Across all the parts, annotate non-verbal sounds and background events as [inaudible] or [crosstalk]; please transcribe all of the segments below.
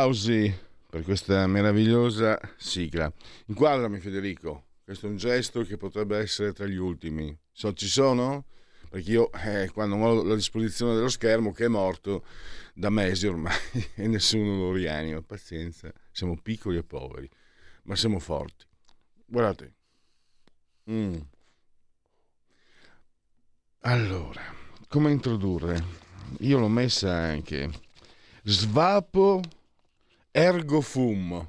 Applausi per questa meravigliosa sigla. Inquadrami Federico, questo è un gesto che potrebbe essere tra gli ultimi. So, ci sono? Perché io eh, quando ho la disposizione dello schermo che è morto da mesi ormai [laughs] e nessuno lo rianima, pazienza, siamo piccoli e poveri, ma siamo forti. Guardate. Mm. Allora, come introdurre? Io l'ho messa anche. Svapo ergo fum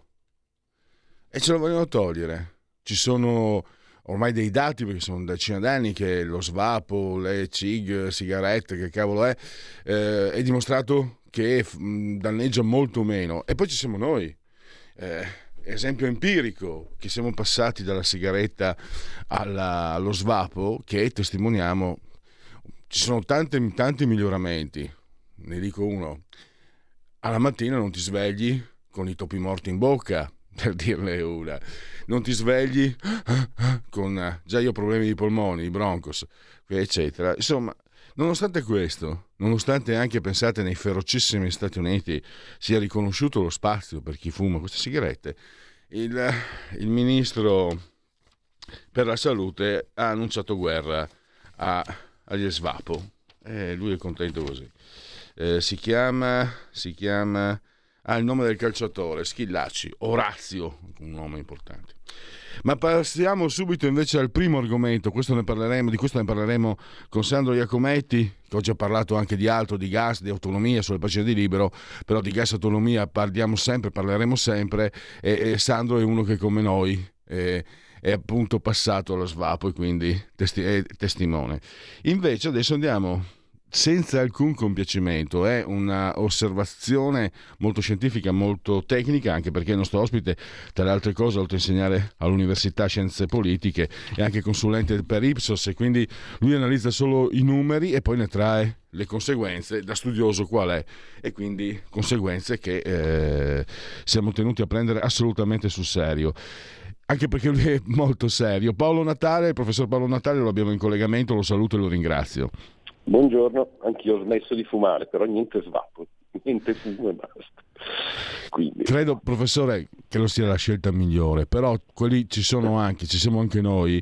e ce lo vogliono togliere. Ci sono ormai dei dati, perché sono decine d'anni che lo svapo, le cig, sigarette, che cavolo è, eh, è dimostrato che danneggia molto meno. E poi ci siamo noi. Eh, esempio empirico, che siamo passati dalla sigaretta alla, allo svapo, che testimoniamo. Ci sono tanti, tanti miglioramenti. Ne dico uno. Alla mattina non ti svegli con i topi morti in bocca, [laughs] per dirne una. Non ti svegli [laughs] con già io ho problemi di polmoni, i broncos, eccetera. Insomma, nonostante questo, nonostante anche pensate nei ferocissimi Stati Uniti sia riconosciuto lo spazio per chi fuma queste sigarette, il, il ministro per la salute ha annunciato guerra a, agli Svapo e lui è contento così. Eh, si chiama, si chiama ha il nome del calciatore, Schillacci, Orazio, un nome importante. Ma passiamo subito invece al primo argomento, questo di questo ne parleremo con Sandro Iacometti, che oggi ha parlato anche di altro, di gas, di autonomia sulle pagine di Libero, però di gas e autonomia parliamo sempre, parleremo sempre e, e Sandro è uno che come noi è, è appunto passato allo svapo e quindi testi- è testimone. Invece adesso andiamo senza alcun compiacimento, è un'osservazione molto scientifica, molto tecnica, anche perché il nostro ospite, tra le altre cose, oltre a insegnare all'Università Scienze Politiche, è anche consulente per Ipsos e quindi lui analizza solo i numeri e poi ne trae le conseguenze da studioso qual è e quindi conseguenze che eh, siamo tenuti a prendere assolutamente sul serio anche perché lui è molto serio. Paolo Natale, il professor Paolo Natale lo abbiamo in collegamento, lo saluto e lo ringrazio. Buongiorno, anch'io ho smesso di fumare, però niente svapo, [laughs] niente fumo e basta. Quindi... Credo, professore, che lo sia la scelta migliore, però quelli ci sono anche, ci siamo anche noi,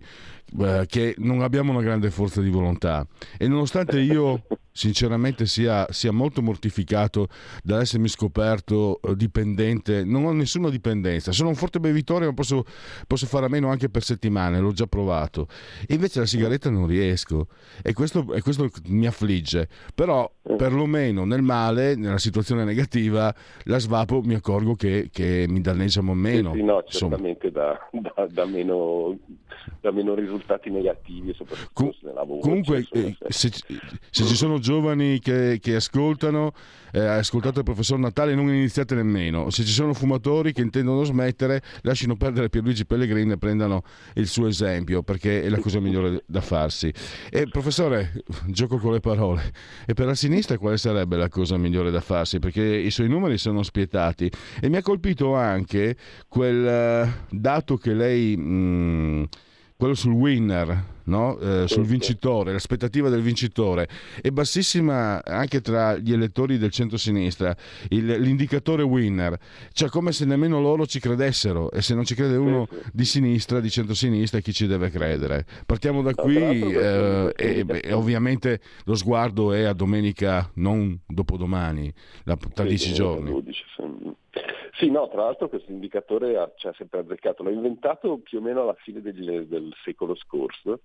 eh, che non abbiamo una grande forza di volontà. E nonostante io sinceramente sia, sia, molto mortificato dall'essermi scoperto eh, dipendente. Non ho nessuna dipendenza, sono un forte bevitore, ma posso, posso fare a meno anche per settimane, l'ho già provato. E invece la sigaretta non riesco e questo, e questo mi affligge. Però perlomeno nel male, nella situazione negativa, la svapo mi accorgo che, che mi danneggia meno. Sì, no, certamente da, da, da, meno, da, meno, risultati negativi, soprattutto Com- nel lavoro. Comunque, cioè, se, se ci sono giovani che, che ascoltano, eh, ascoltate il professor Natale, non iniziate nemmeno. Se ci sono fumatori che intendono smettere, lasciano perdere Pierluigi Pellegrini e prendano il suo esempio, perché è la cosa migliore da farsi. E professore, gioco con le parole. E per la sinistra quale sarebbe la cosa migliore da farsi? Perché i suoi numeri sono spietati. E mi ha colpito anche quel uh, dato che lei... Mh, mm, quello sul winner, no? eh, sul vincitore, l'aspettativa del vincitore è bassissima anche tra gli elettori del centro-sinistra, il, l'indicatore winner, cioè come se nemmeno loro ci credessero e se non ci crede uno di sinistra, di centro-sinistra, chi ci deve credere? Partiamo da qui eh, e, e, ovviamente lo sguardo è a domenica, non dopodomani, tra dieci giorni. Sì, no, tra l'altro questo indicatore ci ha sempre azzeccato, l'ho inventato più o meno alla fine del, del secolo scorso,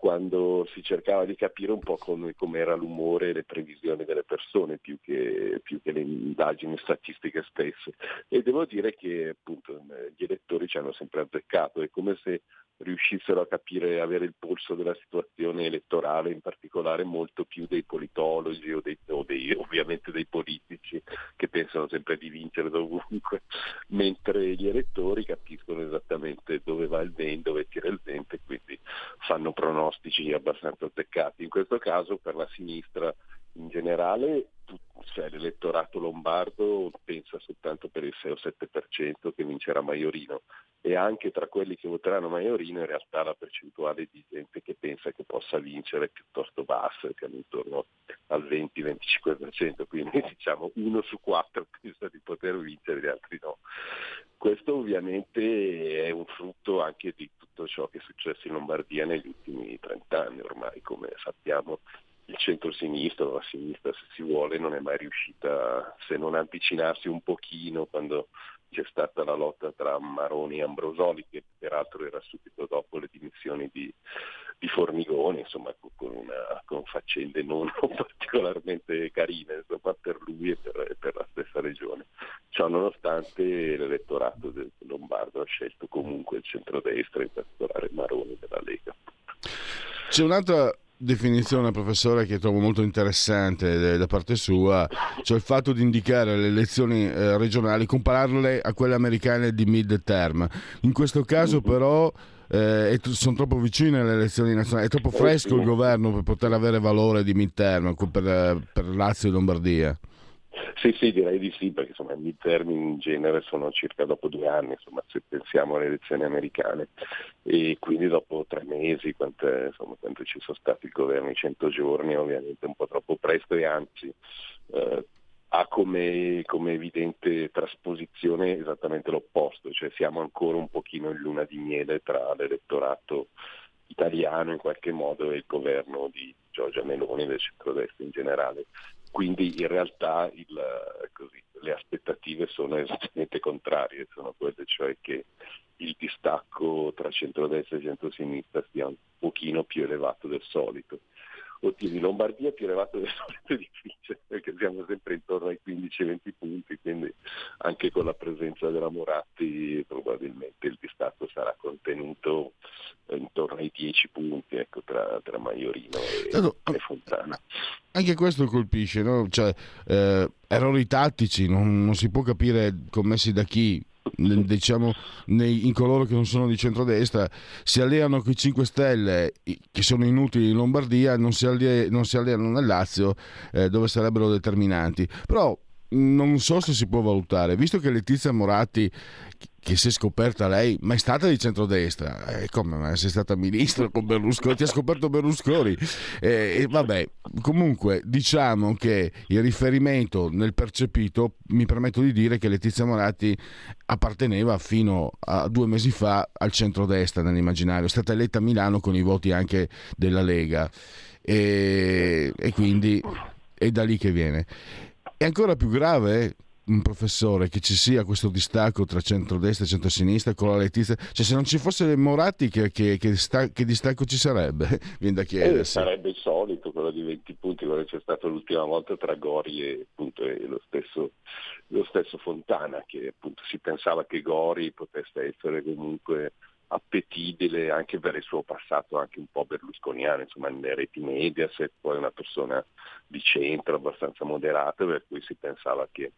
quando si cercava di capire un po' come, era l'umore e le previsioni delle persone più che, più che, le indagini statistiche stesse. E devo dire che appunto, gli elettori ci hanno sempre azzeccato, è come se riuscissero a capire, avere il polso della situazione elettorale, in particolare molto più dei politologi o, dei, o dei, ovviamente dei politici che pensano sempre di vincere dovunque, [laughs] mentre gli elettori capiscono esattamente dove va il vento, dove tira il vento e quindi fanno pronostici abbastanza azzeccati. In questo caso per la sinistra in generale cioè, l'elettorato lombardo pensa soltanto per il 6 o 7% che vincerà Maiorino e anche tra quelli che voteranno Maiorino in realtà la percentuale di gente che pensa che possa vincere è piuttosto bassa, che è intorno al 20-25%, quindi [laughs] diciamo uno su quattro pensa di poter vincere, gli altri no. Questo ovviamente è un frutto anche di tutto ciò che è successo in Lombardia negli ultimi 30 anni ormai, come sappiamo il centro-sinistra o la sinistra se si vuole non è mai riuscita se non avvicinarsi un pochino quando c'è stata la lotta tra Maroni e Ambrosoli che peraltro era subito dopo le dimissioni di, di Formigoni, insomma con, una, con, faccende non [laughs] particolarmente carine insomma, per lui e per, per, la stessa regione. Ciò nonostante l'elettorato del Lombardo ha scelto comunque il centrodestra, in particolare Maroni della Lega. C'è un'altra definizione, professore, che trovo molto interessante da parte sua, cioè il fatto di indicare le elezioni eh, regionali, compararle a quelle americane di mid-term. In questo caso mm-hmm. però eh, sono troppo vicine alle elezioni nazionali, è troppo eh, fresco il governo per poter avere valore di mid-term per, per Lazio e Lombardia. Sì, sì, direi di sì, perché insomma, i midterm in genere sono circa dopo due anni, insomma, se pensiamo alle elezioni americane, e quindi dopo tre mesi, quanto, insomma, quanto ci sono stati i 100 giorni, ovviamente un po' troppo presto e anzi eh, ha come, come, evidente trasposizione esattamente l'opposto, cioè siamo ancora un pochino in luna di miele tra l'elettorato italiano in qualche modo e il governo di Giorgia Meloni del centrodestra in generale. Quindi in realtà il, così, le aspettative sono [laughs] esattamente contrarie, sono quelle cioè che il distacco tra centrodestra e centrosinistra sia un pochino più elevato del solito. In Lombardia più elevato del [laughs] solito difficile perché siamo sempre intorno ai 15-20 punti, quindi anche con la presenza della Moratti probabilmente il distacco sarà contenuto intorno ai 10 punti ecco, tra, tra Maiorino e, allora, e, Fontana. Anche questo colpisce, no? cioè, eh, errori tattici, non, non si può capire commessi da chi, diciamo, nei, in coloro che non sono di centrodestra, si alleano con i 5 Stelle che sono inutili in Lombardia, non si, allie, non si alleano nel Lazio eh, dove sarebbero determinanti. Però non so se si può valutare, visto che Letizia Moratti che si è scoperta lei, ma è stata di centrodestra, eh, come ma sei stata ministra con Berlusconi, ti ha scoperto Berlusconi, eh, e vabbè, comunque diciamo che il riferimento nel percepito, mi permetto di dire che Letizia Moratti apparteneva fino a due mesi fa al centrodestra nell'immaginario, è stata eletta a Milano con i voti anche della Lega. E, e quindi è da lì che viene. È ancora più grave un professore che ci sia questo distacco tra centrodestra e centrosinistra con la Letizia, cioè se non ci fosse Moratti che, che, che, sta, che distacco ci sarebbe? [laughs] Viene da chiedersi. Eh, sarebbe il solito, quello di 20 punti, quello che c'è stato l'ultima volta tra Gori e, appunto, e lo, stesso, lo, stesso, Fontana, che appunto si pensava che Gori potesse essere comunque appetibile anche per il suo passato anche un po' berlusconiano, insomma nelle reti Mediaset, poi una persona di centro abbastanza moderata, per cui si pensava che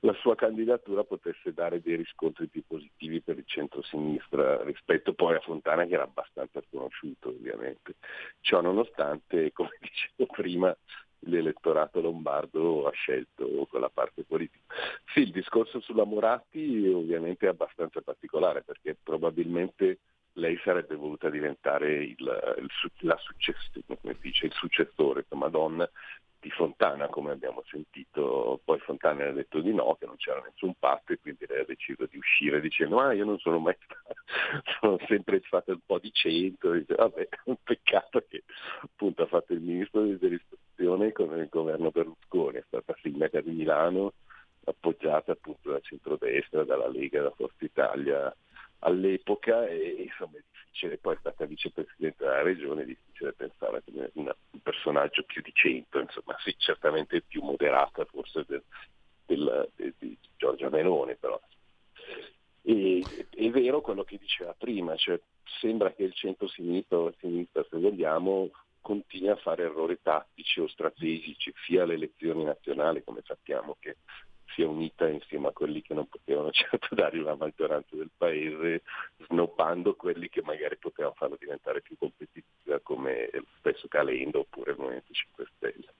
la sua candidatura potesse dare dei riscontri più positivi per il centro-sinistra rispetto poi a Fontana che era abbastanza conosciuto ovviamente. Ciò nonostante, come [laughs] dicevo prima, l'elettorato lombardo ha scelto quella parte politica. Sì, il discorso sulla Moratti ovviamente è abbastanza particolare perché probabilmente lei sarebbe voluta diventare il, il, la success- dice, il successore, insomma, donna di Fontana, come abbiamo sentito, poi Fontana ha detto di no, che non c'era nessun patto e quindi lei ha deciso di uscire dicendo ma io non sono mai [laughs] stato, sono sempre stato un po' di centro, dice, vabbè, un peccato che appunto ha fatto il ministro dell'istruzione con il governo Berlusconi, è stata sindaca di Milano, appoggiata appunto da centrodestra, dalla Lega, da Forza Italia, all'epoca e insomma è difficile, poi è stata vicepresidente della regione, è difficile pensare come un personaggio più di cento, insomma sì, certamente più moderata forse del, del, de, di Giorgia Meloni però. E, è vero quello che diceva prima, cioè sembra che il centro-sinistra o sinistra, se vogliamo, continui a fare errori tattici o strategici, sia alle elezioni nazionali, come sappiamo che sia unita insieme a quelli che non potevano [laughs] certo dare la maggioranza del paese, snobbando quelli che magari potevano farlo diventare più competitiva come lo stesso Calendo oppure il Movimento 5 Stelle.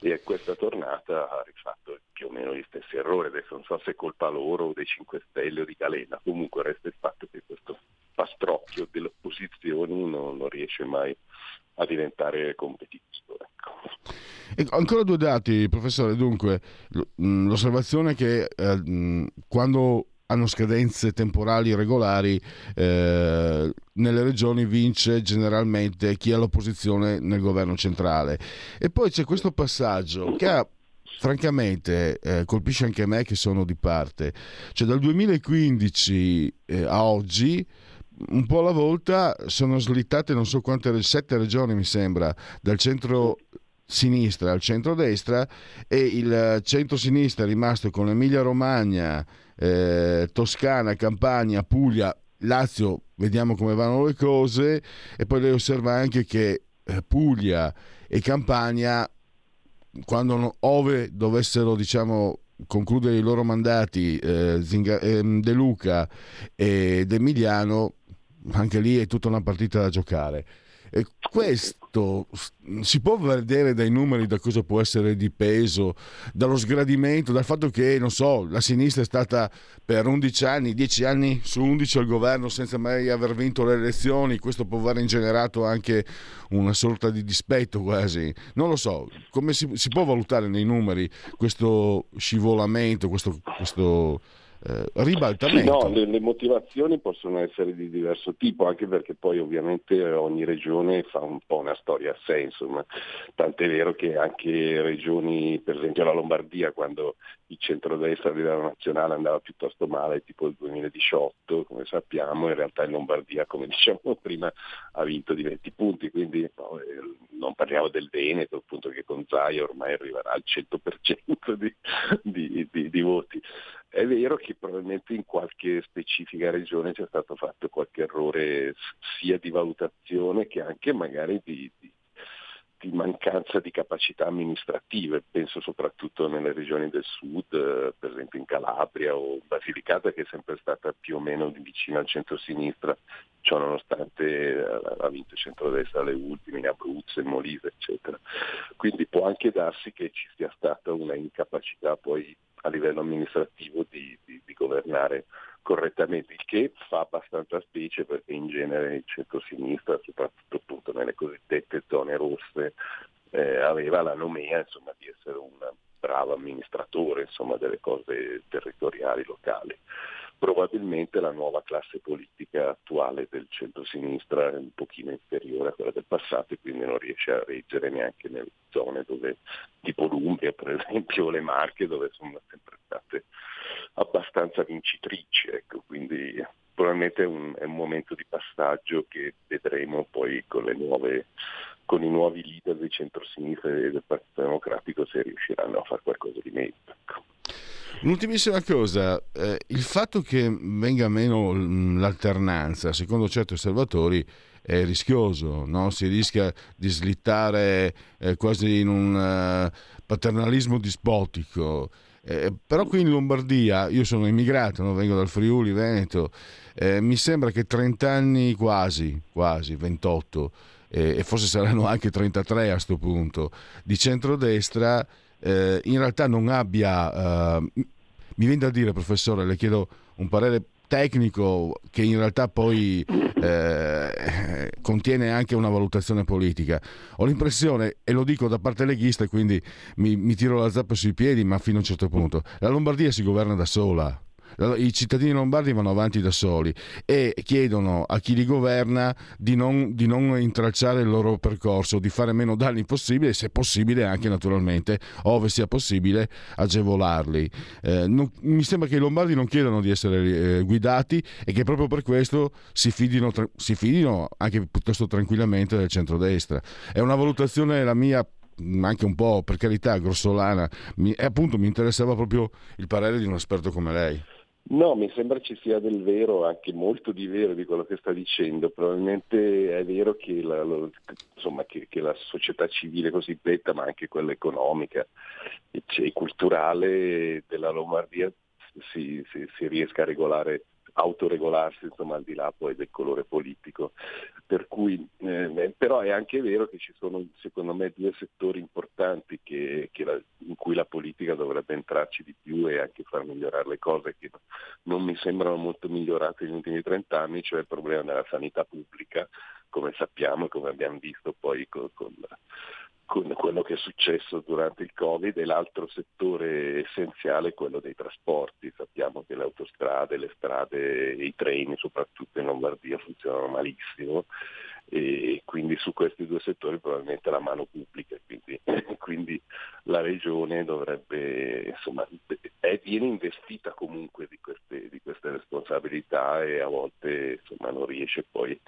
E questa tornata ha rifatto più o meno gli stessi errori, adesso non so se è colpa loro o dei 5 Stelle o di Calenda, comunque resta il fatto che questo pastrocchio delle opposizioni non, non riesce mai a diventare competitivo. Ecco. ancora due dati, professore. Dunque, l'osservazione che eh, quando hanno scadenze temporali regolari, eh, nelle regioni vince generalmente chi ha l'opposizione nel governo centrale. E poi c'è questo passaggio che ha francamente eh, colpisce anche me che sono di parte. Cioè dal 2015 eh, a oggi un po' alla volta sono slittate non so quante, sette regioni mi sembra, dal centro sinistra al centro-destra e il centro-sinistra è rimasto con Emilia Romagna, eh, Toscana, Campania, Puglia, Lazio, vediamo come vanno le cose e poi lei osserva anche che eh, Puglia e Campania quando ove dovessero diciamo concludere i loro mandati eh, Zinga, eh, De Luca ed Emiliano anche lì è tutta una partita da giocare. Questo si può vedere dai numeri da cosa può essere dipeso, dallo sgradimento, dal fatto che, non so, la sinistra è stata per 11 anni, 10 anni su 11 al governo senza mai aver vinto le elezioni, questo può aver ingenerato anche una sorta di dispetto quasi. Non lo so, come si, si può valutare nei numeri questo scivolamento, questo, questo eh, ribaltamento. no, le, le, motivazioni possono essere di diverso tipo, anche perché poi ovviamente ogni regione fa un po' una storia a sé, insomma. tant'è vero che anche regioni, per esempio la Lombardia, quando il centrodestra a livello nazionale andava piuttosto male, tipo il 2018, come sappiamo, in realtà in Lombardia, come [laughs] dicevamo prima, ha vinto di 20 punti, quindi no, eh, non parliamo del Veneto, appunto che con Zaia ormai arriverà al 100% di, di, di, di voti. È vero che probabilmente in qualche specifica regione c'è stato fatto qualche errore sia di valutazione che anche magari di, di, di mancanza di capacità amministrative, penso soprattutto nelle regioni del sud, per esempio in Calabria o Basilicata che è sempre stata più o meno vicina al centro-sinistra, ciò nonostante eh, ha vinto il centro-destra le ultime, in Abruzzo, in Molise, eccetera. Quindi può anche darsi che ci sia stata una incapacità poi a livello amministrativo di, di, di, governare correttamente, il che fa abbastanza specie perché in genere il centro-sinistra, soprattutto appunto nelle cosiddette zone rosse, eh, aveva la nomea insomma, di essere un bravo amministratore insomma, delle cose territoriali locali probabilmente la nuova classe politica attuale del centro-sinistra è un pochino inferiore a quella del passato e quindi non riesce a reggere neanche nelle zone dove, tipo l'Umbria per [laughs] esempio o le Marche dove sono sempre state abbastanza vincitrici, ecco, quindi probabilmente è un, è un momento di passaggio che vedremo poi con, nuove, con i nuovi leader di centro-sinistra e del Partito Democratico se riusciranno a fare qualcosa di meglio. Un'ultimissima cosa, eh, il fatto che venga meno l'alternanza, secondo certi osservatori, è rischioso, no? si rischia di slittare eh, quasi in un uh, paternalismo dispotico. Eh, però qui in Lombardia, io sono immigrato, no? vengo dal Friuli Veneto, eh, mi sembra che 30 anni quasi, quasi 28, eh, e forse saranno anche 33 a questo punto, di centrodestra eh, in realtà non abbia, eh, mi viene da dire professore, le chiedo un parere tecnico che in realtà poi eh, contiene anche una valutazione politica. Ho l'impressione, e lo dico da parte leghista, quindi mi, mi tiro la zappa sui piedi, ma fino a un certo punto, la Lombardia si governa da sola. I cittadini lombardi vanno avanti da soli e chiedono a chi li governa di non, di non intralciare il loro percorso, di fare meno danni possibile e se possibile anche naturalmente, ove sia possibile, agevolarli. Eh, non, mi sembra che i lombardi non chiedano di essere eh, guidati e che proprio per questo si fidino, si fidino anche piuttosto tranquillamente del centrodestra. È una valutazione la mia anche un po' per carità grossolana mi, e appunto mi interessava proprio il parere di un esperto come lei. No, mi sembra ci sia del vero, anche molto di vero di quello che sta dicendo. Probabilmente è vero che la, insomma, che, che la società civile cosiddetta, ma anche quella economica e, e culturale della Lombardia si, si, si riesca a regolare autoregolarsi insomma, al di là poi del colore politico. Per cui, eh, però è anche vero che ci sono secondo me due settori importanti che, che la, in cui la politica dovrebbe entrarci di più e anche far migliorare le cose che non mi sembrano molto migliorate negli ultimi 30 anni, cioè il problema della sanità pubblica, come sappiamo e come abbiamo visto poi con, con con quello che è successo durante il Covid e l'altro settore essenziale è quello dei trasporti. Sappiamo che le autostrade, le strade i treni, soprattutto in Lombardia, funzionano malissimo e quindi su questi due settori probabilmente la mano pubblica, quindi, [laughs] quindi la regione dovrebbe, insomma, è, viene investita comunque di queste, di queste, responsabilità e a volte insomma, non riesce poi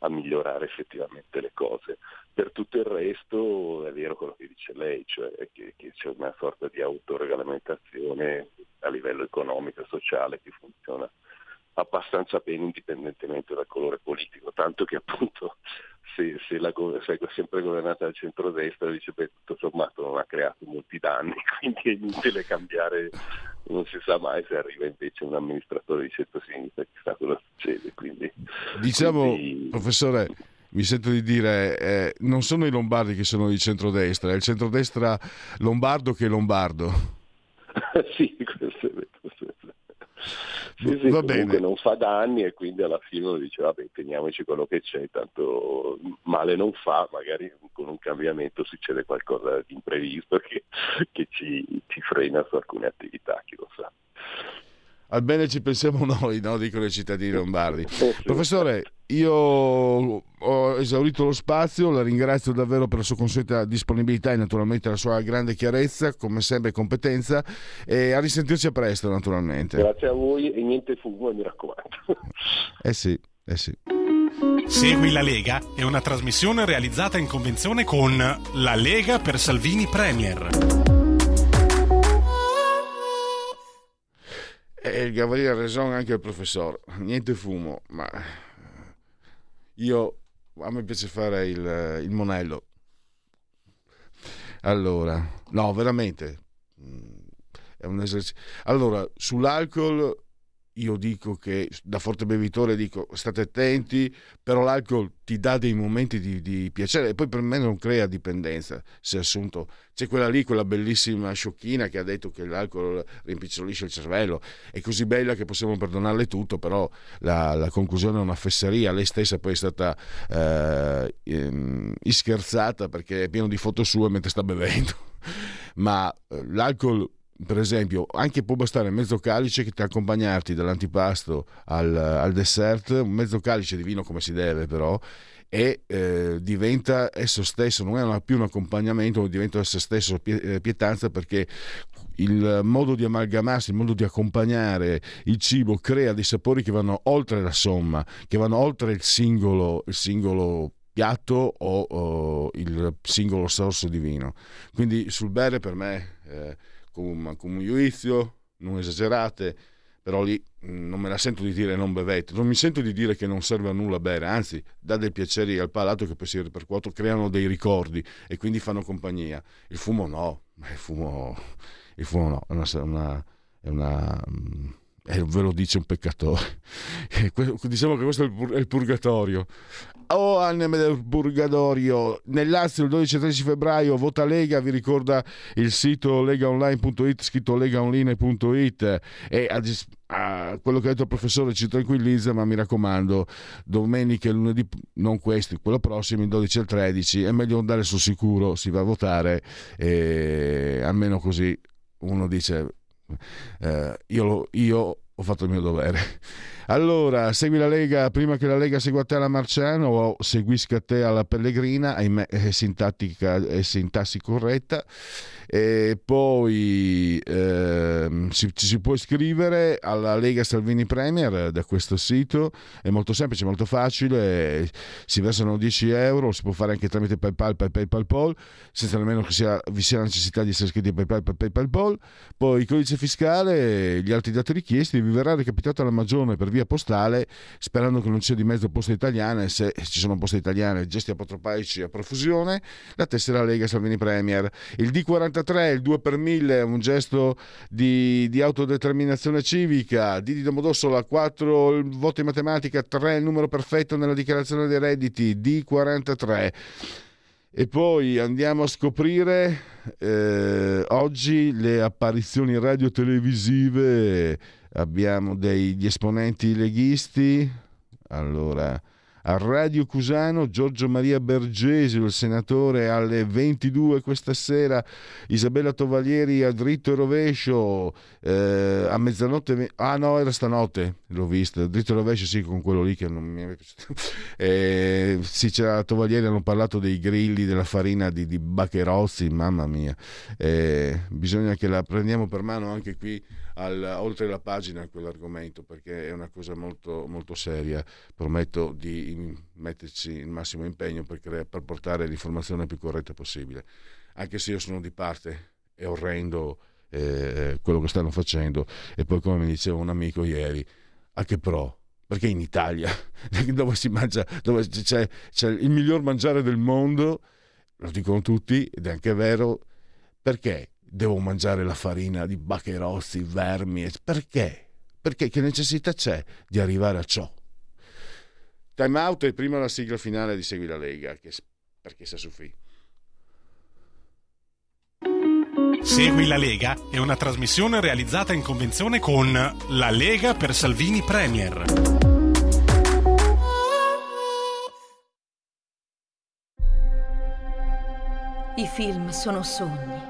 a migliorare effettivamente le cose. Per tutto il resto è vero quello che dice lei, cioè che, che c'è una sorta di autoregolamentazione a livello economico e sociale che funziona abbastanza bene indipendentemente dal colore politico, tanto che appunto se, se, la, se è sempre governata dal centro-destra dice beh tutto sommato non ha creato molti danni, [laughs] quindi è inutile cambiare, non si sa mai se arriva invece un amministratore di centro-sinistra, chissà cosa succede. Quindi, diciamo, quindi... professore, mi sento di dire, eh, non sono i lombardi che sono di centrodestra, è il centrodestra lombardo che è lombardo. [laughs] sì, questo è vero. Sì, sì, Va bene. non fa danni e quindi alla fine uno dice vabbè teniamoci quello che c'è, tanto male non fa, magari con un cambiamento succede qualcosa di imprevisto che, che ci, ci frena su alcune attività, chi lo sa al bene ci pensiamo [laughs] noi, no? dicono i cittadini lombardi. Professore, io ho esaurito lo spazio, la ringrazio davvero per la sua consueta disponibilità e naturalmente la sua grande chiarezza, come sempre competenza, e a risentirci a presto naturalmente. Grazie a voi e niente fumo, mi raccomando. [laughs] Eh sì, eh sì. Segui la Lega è una trasmissione realizzata in convenzione con La Lega per Salvini Premier. E il Gavaliere ha ragione anche il professore, niente fumo, ma io a me piace fare il, il monello. Allora, no, veramente è un esercizio. Allora, sull'alcol io dico che da forte bevitore dico state attenti, però l'alcol ti dà dei momenti di, di, piacere e poi per me non crea dipendenza. Se assunto c'è quella lì, quella bellissima sciocchina che ha detto che l'alcol rimpicciolisce il cervello, è così bella che possiamo perdonarle tutto, però la, la conclusione è una fesseria. Lei stessa poi è stata eh, ehm, perché è pieno di foto sue mentre sta bevendo. [laughs] Ma eh, l'alcol per esempio, anche può bastare mezzo calice che ti accompagnarti dall'antipasto al, al dessert, mezzo calice di vino come si deve però, e eh, diventa esso stesso, non è più un accompagnamento, diventa esso stesso eh, pietanza perché il modo di amalgamarsi, il modo di accompagnare il cibo crea dei sapori che vanno oltre la somma, che vanno oltre il singolo, il singolo piatto o, o, il singolo sorso di vino. Quindi sul bere per me... Eh, con, con un giudizio, non esagerate, però lì mm, non me la sento di dire non bevete, non mi sento di dire che non serve a nulla bere, anzi dà dei piaceri al palato che poi si ripercuotono, creano dei ricordi e quindi fanno compagnia. Il fumo no, il fumo, il fumo no, è una, una, è una mm, eh, ve lo dice un peccatore. [laughs] diciamo che questo è il purgatorio. Oh, anime del purgatorio. Nel Lazio il 12 e 13 febbraio vota Lega, vi ricorda il sito legaonline.it, scritto legaonline.it e a, a quello che ha detto il professore ci tranquillizza, ma mi raccomando, domenica e lunedì, non questi, quello prossimo, il 12 e il 13, è meglio andare sul sicuro, si va a votare e almeno così uno dice eh, io, io ho fatto il mio dovere. Allora, segui la Lega prima che la Lega segua te alla Marciano o seguisca te alla Pellegrina, ahimè è sintattica è sintassi corretta. E poi eh, ci, ci, si può iscrivere alla Lega Salvini Premier da questo sito, è molto semplice, molto facile, si versano 10 euro, si può fare anche tramite PayPal, PayPal, PayPal, senza nemmeno che sia, vi sia la necessità di essere iscritti a PayPal, PayPal, PayPal. Poi il codice fiscale, gli altri dati richiesti, vi verrà recapitato alla Magione per via postale, sperando che non sia di mezzo poste italiane, se ci sono poste italiane, gesti apotropaici a profusione, la tessera Lega Salvini Premier. Il D40 il 2 per 1000, un gesto di, di autodeterminazione civica. Didi Domodossola 4 il voto in matematica, 3 il numero perfetto nella dichiarazione dei redditi, D43. E poi andiamo a scoprire eh, oggi le apparizioni radio-televisive. Abbiamo degli esponenti leghisti. Allora, a Radio Cusano Giorgio Maria Bergesio, il senatore alle 22 questa sera, Isabella Tovalieri a dritto e rovescio, eh, a mezzanotte, ah no era stanotte, l'ho visto, dritto e rovescio sì con quello lì che non mi è piaciuto, [laughs] eh, sì c'era Tovalieri, hanno parlato dei grilli, della farina di, di Baccherozzi, mamma mia, eh, bisogna che la prendiamo per mano anche qui al, oltre la pagina quell'argomento perché è una cosa molto, molto seria. Prometto di metterci il massimo impegno per, cre- per portare l'informazione più corretta possibile. Anche se io sono di parte, è orrendo eh, quello che stanno facendo. E poi, come mi diceva un amico ieri, a che pro? Perché in Italia, [laughs] dove si mangia, dove c'è, c'è il miglior mangiare del mondo, lo dicono tutti, ed è anche vero, perché devo mangiare la farina di baccherozzi, vermi. Perché? Perché che necessità c'è di arrivare a ciò? Time out e prima la sigla finale di Segui la Lega, che, perché sta su FI. Segui la Lega è una trasmissione realizzata in convenzione con La Lega per Salvini Premier. I film sono sogni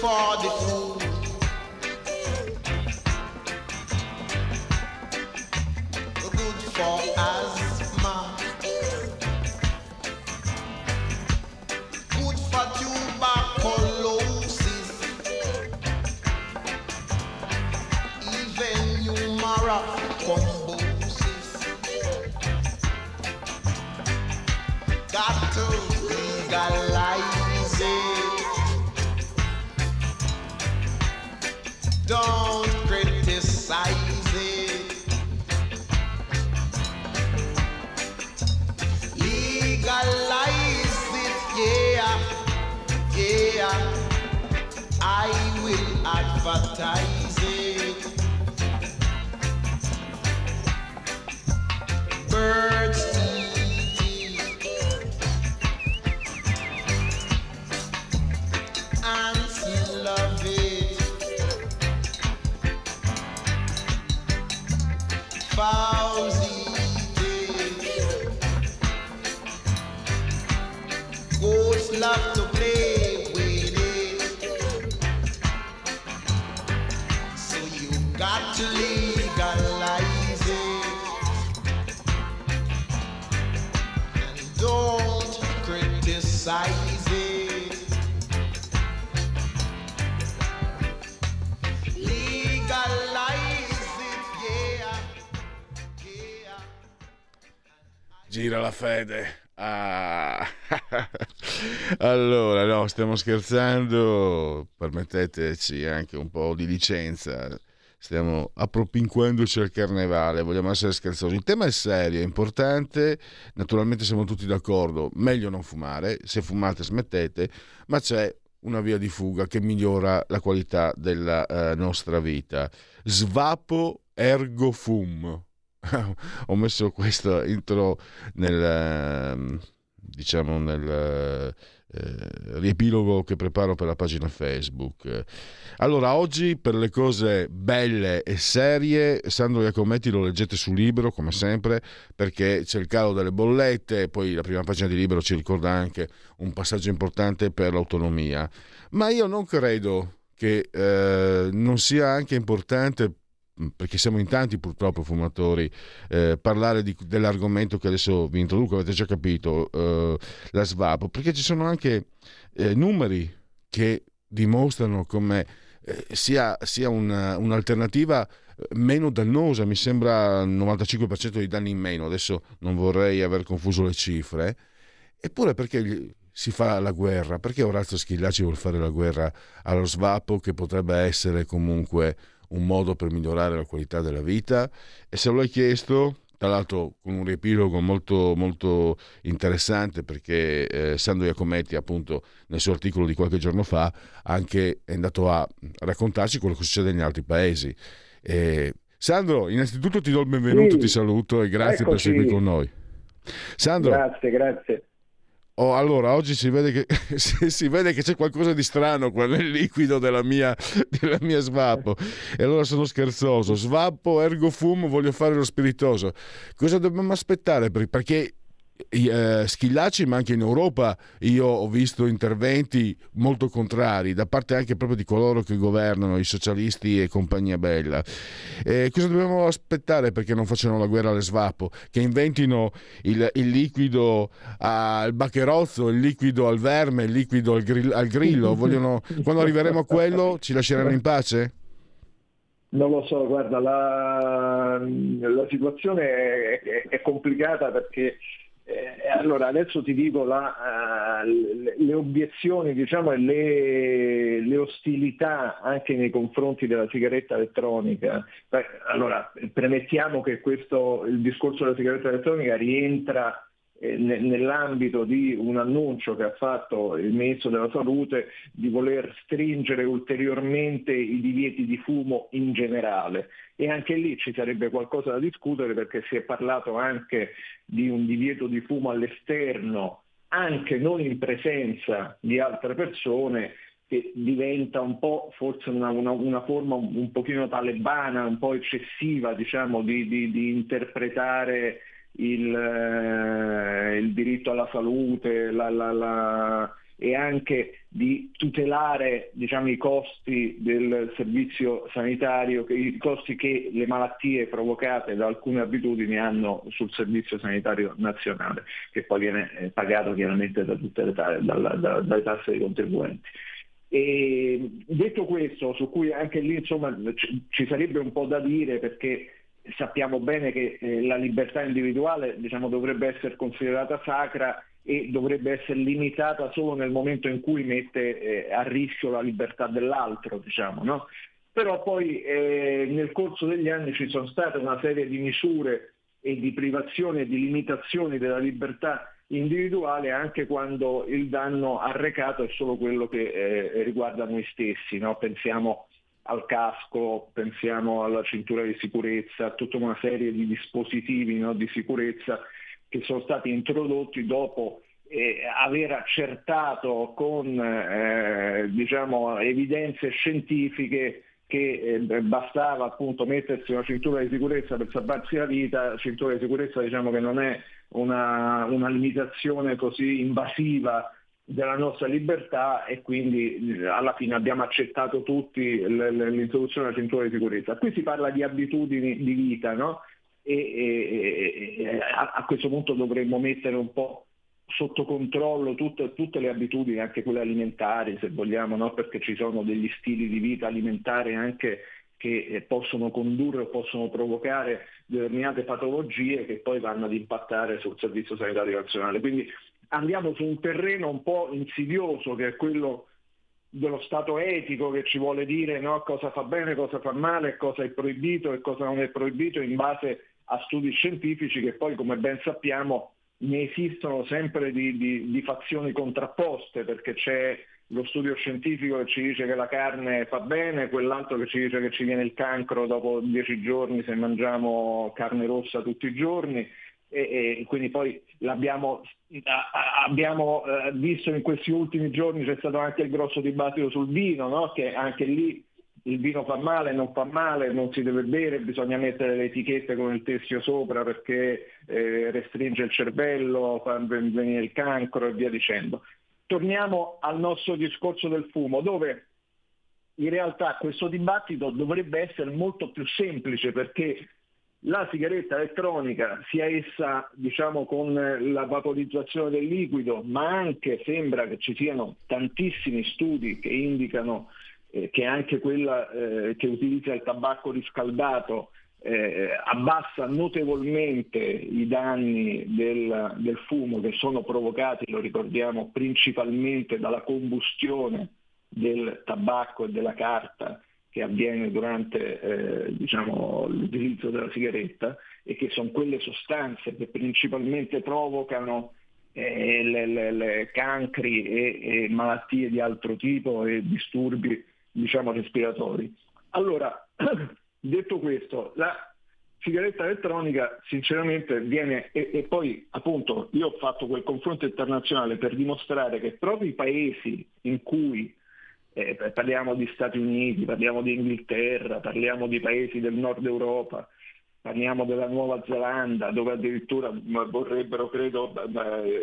For the. tight. Fede. Ah. [laughs] allora, no, stiamo scherzando. Permetteteci anche un po' di licenza. Stiamo appropinquandoci al carnevale, vogliamo essere scherzosi. Il tema è serio, è importante. Naturalmente siamo tutti d'accordo. Meglio non fumare. Se fumate, smettete. Ma c'è una via di fuga che migliora la qualità della eh, nostra vita. Svapo ergo fum. Ho messo questo intro nel ehm, diciamo nel eh, riepilogo che preparo per la pagina Facebook. Allora, oggi per le cose belle e serie, Sandro Iacometti lo leggete sul libro, come sempre, perché c'è il calo delle bollette, poi la prima pagina di libro ci ricorda anche un passaggio importante per l'autonomia. Ma io non credo che eh, non sia anche importante perché siamo in tanti purtroppo fumatori, eh, parlare di, dell'argomento che adesso vi introduco, avete già capito, eh, la SVAP, perché ci sono anche eh, numeri che dimostrano come eh, sia, sia una, un'alternativa meno dannosa, mi sembra il 95% di danni in meno, adesso non vorrei aver confuso le cifre, eppure perché si fa la guerra, perché Orazio Schillaci vuole fare la guerra allo SVAPO che potrebbe essere comunque un modo per migliorare la qualità della vita e se lo hai chiesto tra l'altro con un riepilogo molto, molto interessante perché eh, Sandro Iacometti appunto nel suo articolo di qualche giorno fa anche è andato a raccontarci quello che succede negli altri paesi. E, Sandro innanzitutto ti do il benvenuto sì, ti saluto e grazie eccoci. per essere qui con noi. Sandro. Grazie grazie Oh, allora, oggi si vede, che, [laughs] si vede che c'è qualcosa di strano qua nel liquido della mia, della mia svappo. E allora sono scherzoso. Svappo, ergo fumo, voglio fare lo spiritoso. Cosa dobbiamo aspettare? Perché eh, Schillaci, ma anche in Europa io ho visto interventi molto contrari da parte anche proprio di coloro che governano, i socialisti e compagnia bella. Eh, cosa dobbiamo aspettare perché non facciano la guerra alle svapo? Che inventino il, il liquido al bacherozzo, il liquido al verme, il liquido al, grill, al grillo? Vogliono, [laughs] quando arriveremo a quello ci lasceranno in pace? Non lo so, guarda, la, la situazione è, è, è complicata perché Eh, allora, adesso ti dico la, uh, le, obiezioni diciamo, le, le, ostilità anche nei confronti della sigaretta elettronica. Beh, allora, premettiamo che questo, il discorso della sigaretta elettronica rientra eh, nell'ambito di un annuncio che ha fatto il Ministro della Salute di voler stringere ulteriormente i divieti di fumo in generale. E anche lì ci sarebbe qualcosa da discutere perché si è parlato anche di un divieto di fumo all'esterno, anche non in presenza di altre persone, che diventa un po' forse una, una, una forma un, un, pochino talebana, un po' eccessiva diciamo, di, di, di interpretare il, eh, il diritto alla salute la, la, la, e anche di tutelare diciamo, i costi del servizio sanitario, i costi che le malattie provocate da alcune abitudini hanno sul servizio sanitario nazionale, che poi viene eh, pagato chiaramente da tutte le, da, da, dalle tasse dei contribuenti. E detto questo, su cui anche lì insomma, ci sarebbe un po' da dire perché sappiamo bene che eh, la libertà individuale diciamo, dovrebbe essere considerata sacra e dovrebbe essere limitata solo nel momento in cui mette eh, a rischio la libertà dell'altro, diciamo, no? Però poi eh, nel corso degli anni ci sono state una serie di misure e di privazioni e di limitazioni della libertà individuale anche quando il danno arrecato è solo quello che eh, riguarda noi stessi. No? Pensiamo al casco, pensiamo alla cintura di sicurezza, a tutta una serie di dispositivi no, di sicurezza che sono stati introdotti dopo eh, aver accertato con eh, diciamo, evidenze scientifiche che eh, bastava appunto mettersi una cintura di sicurezza per salvarsi la vita, cintura di sicurezza diciamo che non è una, una limitazione così invasiva della nostra libertà e quindi eh, alla fine abbiamo accettato tutti l'introduzione della cintura di sicurezza. Qui si parla di abitudini di vita no? e, e, e a, questo punto dovremmo mettere un po' sotto controllo tutte, tutte le abitudini, anche quelle alimentari se vogliamo, no? perché ci sono degli stili di vita alimentari anche che eh, possono condurre o possono provocare determinate patologie che poi vanno ad impattare sul Servizio Sanitario Nazionale. Quindi andiamo su un terreno un po' insidioso che è quello dello stato etico che ci vuole dire no, cosa fa bene, cosa fa male, cosa è proibito e cosa non è proibito in base a studi scientifici che poi come ben sappiamo ne esistono sempre di, di, di fazioni contrapposte perché c'è lo studio scientifico che ci dice che la carne fa bene, quell'altro che ci dice che ci viene il cancro dopo dieci giorni se mangiamo carne rossa tutti i giorni e, e quindi poi l'abbiamo abbiamo eh, visto in questi ultimi giorni c'è stato anche il grosso dibattito sul vino, no? che anche lì il vino fa male, non fa male, non si deve bere, bisogna mettere le etichette con il tessio sopra perché eh, restringe il cervello, fa venire il cancro e via dicendo. Torniamo al nostro discorso del fumo, dove in realtà questo dibattito dovrebbe essere molto più semplice perché la sigaretta elettronica, sia essa diciamo, con la vaporizzazione del liquido, ma anche sembra che ci siano tantissimi studi che indicano eh, che anche quella eh, che utilizza il tabacco riscaldato eh, abbassa notevolmente i danni del, del fumo che sono provocati, lo ricordiamo, principalmente dalla combustione del tabacco e della carta che avviene durante eh, diciamo, l'utilizzo della sigaretta e che sono quelle sostanze che principalmente provocano eh, le, le, le, cancri e, e, malattie di altro tipo e disturbi diciamo, respiratori. Allora, [clears throat] detto questo, la sigaretta elettronica sinceramente viene e, e, poi appunto io ho fatto quel confronto internazionale per dimostrare che proprio i paesi in cui eh, parliamo di Stati Uniti, parliamo di Inghilterra, parliamo di paesi del nord Europa, parliamo della Nuova Zelanda, dove addirittura vorrebbero, credo,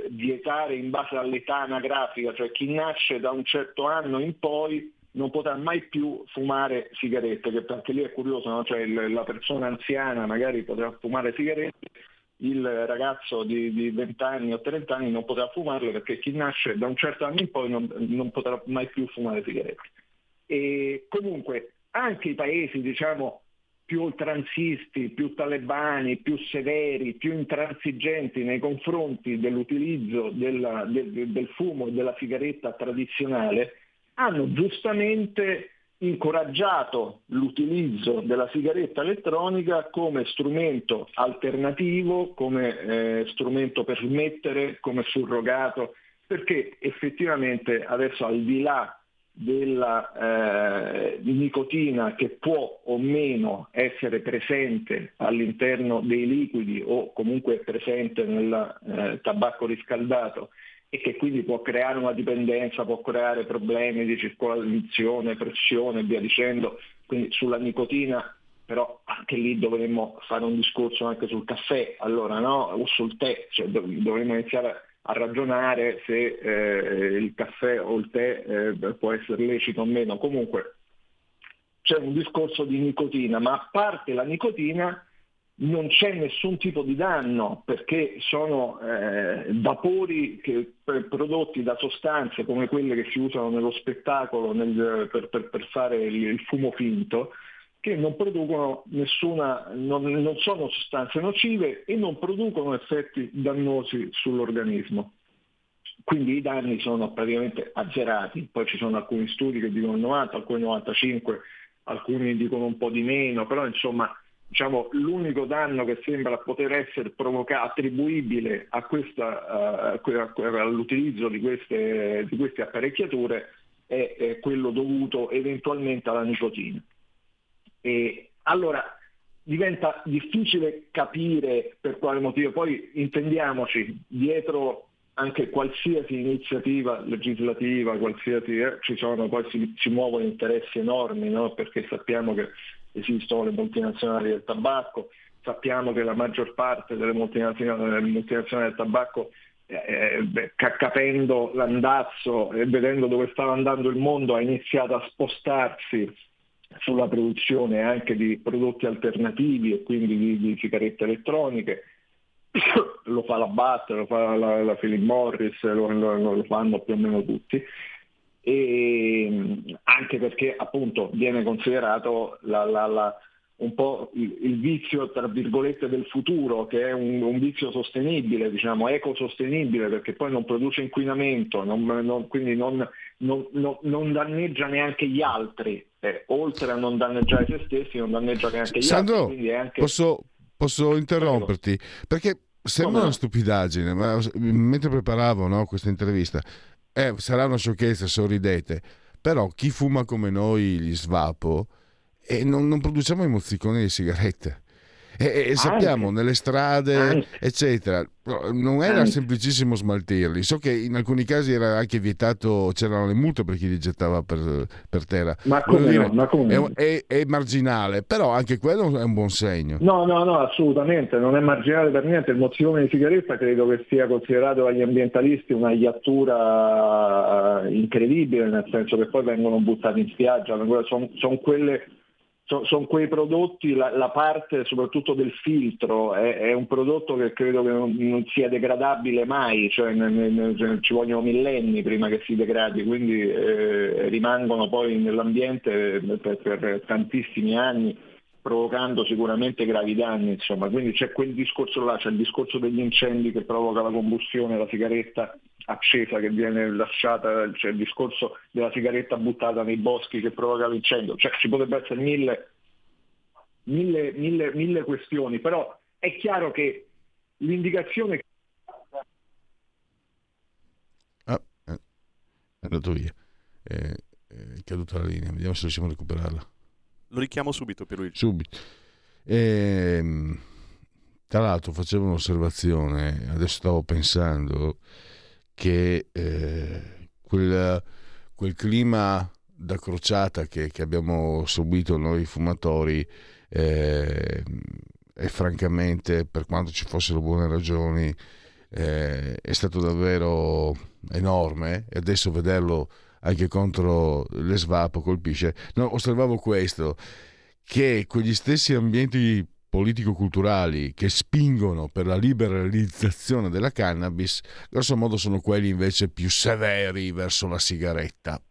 vietare in base all'età anagrafica, cioè chi nasce da un certo anno in poi non potrà mai più fumare sigarette, che anche lì è curioso, no? cioè la persona anziana magari potrà fumare sigarette, il ragazzo di, di 20 anni o 30 anni non potrà fumarle perché chi nasce da un certo anno in poi non, non potrà mai più fumare sigarette. E comunque anche i paesi diciamo, più oltranzisti, più talebani, più severi, più intransigenti nei confronti dell'utilizzo della, del, del fumo e della sigaretta tradizionale, hanno giustamente incoraggiato l'utilizzo della sigaretta elettronica come strumento alternativo, come eh, strumento per smettere, come surrogato, perché effettivamente adesso al di là della eh, nicotina che può o meno essere presente all'interno dei liquidi o comunque presente nel eh, tabacco riscaldato e che quindi può creare una dipendenza, può creare problemi di circolazione, pressione e via dicendo. Quindi sulla nicotina però anche lì dovremmo fare un discorso anche sul caffè, allora no? o sul tè, cioè dovremmo iniziare a ragionare se eh, il caffè o il tè eh, può essere lecito o meno. Comunque c'è un discorso di nicotina, ma a parte la nicotina non c'è nessun tipo di danno perché sono eh, vapori che, prodotti da sostanze come quelle che si usano nello spettacolo nel, per, per, per, fare il, fumo finto che non producono nessuna, non, non sono sostanze nocive e non producono effetti dannosi sull'organismo. Quindi i danni sono praticamente azzerati, poi ci sono alcuni studi che dicono 90, alcuni 95, alcuni dicono un po' di meno, però insomma diciamo, l'unico danno che sembra poter essere provocato, attribuibile questa, uh, all'utilizzo di queste, di queste apparecchiature è, è, quello dovuto eventualmente alla nicotina. E allora diventa difficile capire per quale motivo, poi intendiamoci, dietro anche qualsiasi iniziativa legislativa, qualsiasi, eh, ci sono, poi si, si muovono interessi enormi, no? perché sappiamo che esistono le multinazionali del tabacco, sappiamo che la maggior parte delle multinazionali, del tabacco eh, eh capendo l'andazzo e vedendo dove stava andando il mondo ha iniziato a spostarsi sulla produzione anche di prodotti alternativi e quindi di, di sigarette elettroniche. [coughs] lo fa la BAT, lo fa la, la Philip Morris, lo, lo, lo, fanno più o meno tutti. E anche perché appunto viene considerato la, la, la, un po' il, il, vizio tra virgolette del futuro, che è un, un vizio sostenibile, diciamo, ecosostenibile, perché poi non produce inquinamento, non, non, quindi non, non, danneggia neanche gli altri, eh, oltre a non danneggiare se stessi, non danneggia neanche gli Sandro, altri. Anche... Posso, posso interromperti? Perché sembra una stupidaggine, ma mentre preparavo no, questa intervista, eh, sarà una sciocchezza, sorridete, però chi fuma come noi gli svapo, e non, non produciamo i mozziconi di sigarette. E, e sappiamo nelle strade, anche. eccetera, non era anche. semplicissimo smaltirli. So che in alcuni casi era anche vietato, c'erano le multe per chi li gettava per, per terra. Ma come, dire, no, ma come è, è, è, marginale, però anche quello è un buon segno. No, no, no, assolutamente, non è marginale per niente. Il mozzicone di sigaretta credo che sia considerato dagli ambientalisti una iattura eh, incredibile, nel senso che poi vengono buttati in spiaggia, sono son quelle sono son quei prodotti, la, la, parte soprattutto del filtro è, è, un prodotto che credo che non, non sia degradabile mai, cioè ne, ne, cioè, ci vogliono millenni prima che si degradi, quindi eh, rimangono poi nell'ambiente per, per tantissimi anni provocando sicuramente gravi danni, insomma. quindi c'è quel discorso là, c'è il discorso degli incendi che provoca la combustione, la sigaretta accesa che viene lasciata, c'è il discorso della sigaretta buttata nei boschi che provoca l'incendio, cioè ci potrebbe essere mille, mille, mille, mille questioni, però è chiaro che l'indicazione... Ah, eh, è andato via, è, è caduta la linea, vediamo se riusciamo a recuperarla. Lo richiamo subito per lui. Subito. E, ehm, tra l'altro facevo un'osservazione, adesso stavo pensando che eh, quel, quel, clima da crociata che, che, abbiamo subito noi fumatori eh, è francamente, per quanto ci fossero buone ragioni, eh, è stato davvero enorme e adesso vederlo anche contro le SVAP colpisce. No, osservavo questo, che quegli stessi ambienti politico-culturali che spingono per la liberalizzazione della cannabis, grosso modo sono quelli invece più severi verso la sigaretta.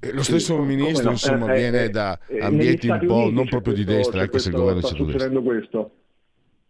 Eh, Lo stesso come ministro, no? insomma, Eh, viene eh, da eh, ambienti un po' Uniti non c'è proprio di questo- destra, c'è anche se il questo- governo è sta centrodestra. succedendo questo.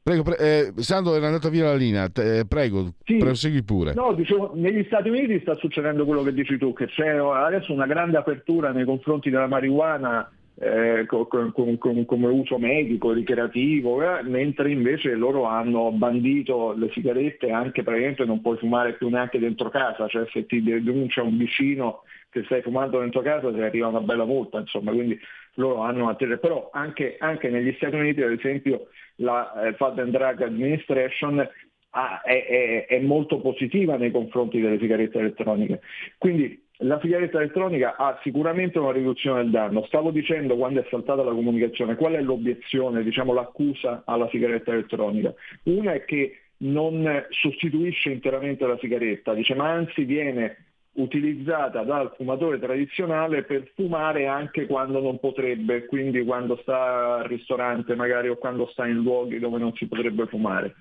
Prego, pre- eh, Sandro era andata via la linea, Te- eh, prego, Sì. prosegui pure. No, dicevo, negli Stati Uniti sta succedendo quello che dici tu, che c'è adesso una grande apertura nei confronti della marijuana eh, co- co- con- con- come uso medico, ricreativo, eh, mentre invece loro hanno bandito le sigarette anche praticamente non puoi fumare più neanche dentro casa, cioè se ti denuncia un vicino che stai fumando dentro casa ti arriva una bella multa, insomma, quindi loro hanno una però anche, anche negli Stati Uniti ad esempio la eh, Food and Drug Administration ha- è, è- è molto positiva nei confronti delle sigarette elettroniche. Quindi la sigaretta elettronica ha sicuramente una riduzione del danno. Stavo dicendo quando è saltata la comunicazione qual è l'obiezione, diciamo l'accusa alla sigaretta elettronica. Una è che non sostituisce interamente la sigaretta, dice ma anzi viene utilizzata dal fumatore tradizionale per fumare anche quando non potrebbe, quindi quando sta al ristorante magari o quando sta in luoghi dove non si potrebbe fumare.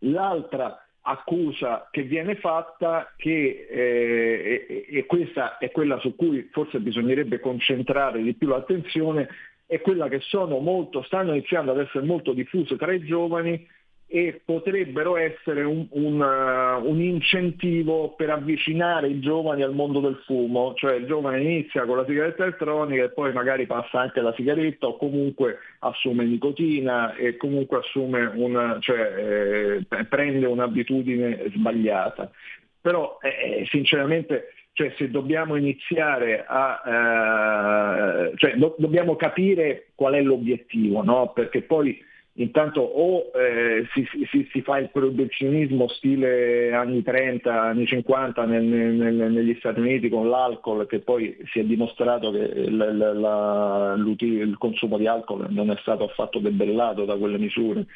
L'altra accusa che viene fatta, che, eh, e, e questa è quella su cui forse bisognerebbe concentrare di più l'attenzione, è quella che sono molto, stanno iniziando ad essere molto diffuse tra i giovani e potrebbero essere un, un, uh, un, incentivo per avvicinare i giovani al mondo del fumo, cioè il giovane inizia con la sigaretta elettronica e poi magari passa anche alla sigaretta o comunque assume nicotina e comunque assume una, cioè, eh, prende un'abitudine sbagliata. Però eh, sinceramente cioè, se dobbiamo iniziare a eh, cioè, do, dobbiamo capire qual è l'obiettivo, no? perché poi intanto o eh, si, si, si, fa il proibizionismo stile anni 30, anni 50 nel, nel, negli Stati Uniti con l'alcol, che poi si è dimostrato che la, la, il consumo di alcol non è stato affatto debellato da quelle misure.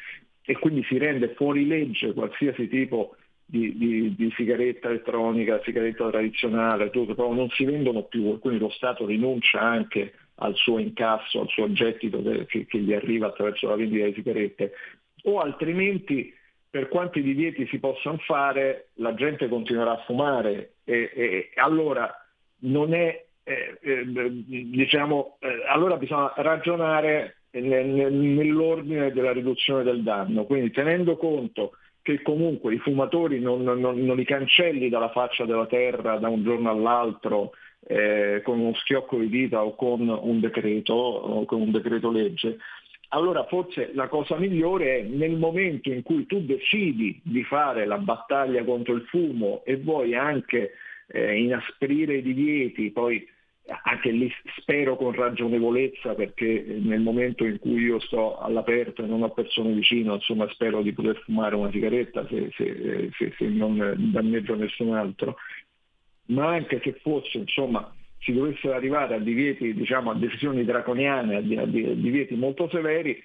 E quindi si rende fuori legge qualsiasi tipo di, di, di sigaretta elettronica, sigaretta tradizionale, tutto, però non si vendono più, quindi lo Stato rinuncia anche al suo incasso, al suo gettito che, che, gli arriva attraverso la vendita di sigarette, o altrimenti per quanti divieti si possano fare la gente continuerà a fumare. E, e allora non è, eh, eh, diciamo, eh, allora bisogna ragionare nell'ordine della riduzione del danno, quindi tenendo conto che comunque i fumatori non, non, non li cancelli dalla faccia della terra da un giorno all'altro eh, con uno schiocco di dita o con un decreto, o con un decreto legge, allora forse la cosa migliore è nel momento in cui tu decidi di fare la battaglia contro il fumo e vuoi anche eh, inasprire i divieti, poi anche lì spero con ragionevolezza perché nel momento in cui io sto all'aperto e non ho persone vicino, insomma spero di poter fumare una sigaretta se, se, se, se non danneggio nessun altro, ma anche se fosse, insomma, si dovesse arrivare a divieti, diciamo, a decisioni draconiane, a, divieti molto severi,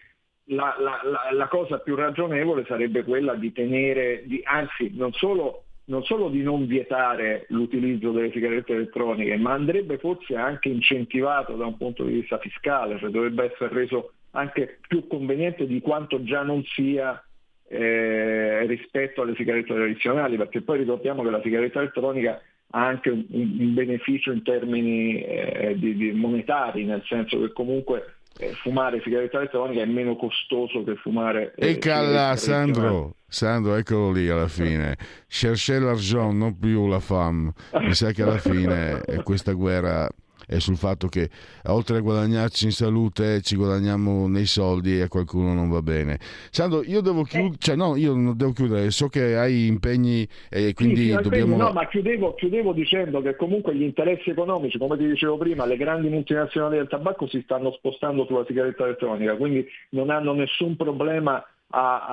la, la, la, la, cosa più ragionevole sarebbe quella di tenere, di, anzi non solo, non solo di non vietare l'utilizzo delle sigarette elettroniche, ma andrebbe forse anche incentivato da un punto di vista fiscale, cioè dovrebbe essere reso anche più conveniente di quanto già non sia eh, rispetto alle sigarette tradizionali, perché poi ricordiamo che la sigaretta elettronica anche un, un beneficio in termini eh, di, di monetari, nel senso che comunque eh, fumare sigaretta elettronica è meno costoso che fumare... Eh, e calla Sandro, Sandro, eccolo lì alla fine. Cherchez l'argent, non più la femme. Mi sa che alla fine questa guerra è sul fatto che oltre a guadagnarci in salute ci guadagniamo nei soldi e a qualcuno non va bene. Sandro, io devo chiudere, cioè no, io non devo chiudere, so che hai impegni e quindi sì, sì, dobbiamo... No, ma chiudevo, chiudevo dicendo che comunque gli interessi economici, come ti dicevo prima, le grandi multinazionali del tabacco si stanno spostando sulla sigaretta elettronica, quindi non hanno nessun problema a,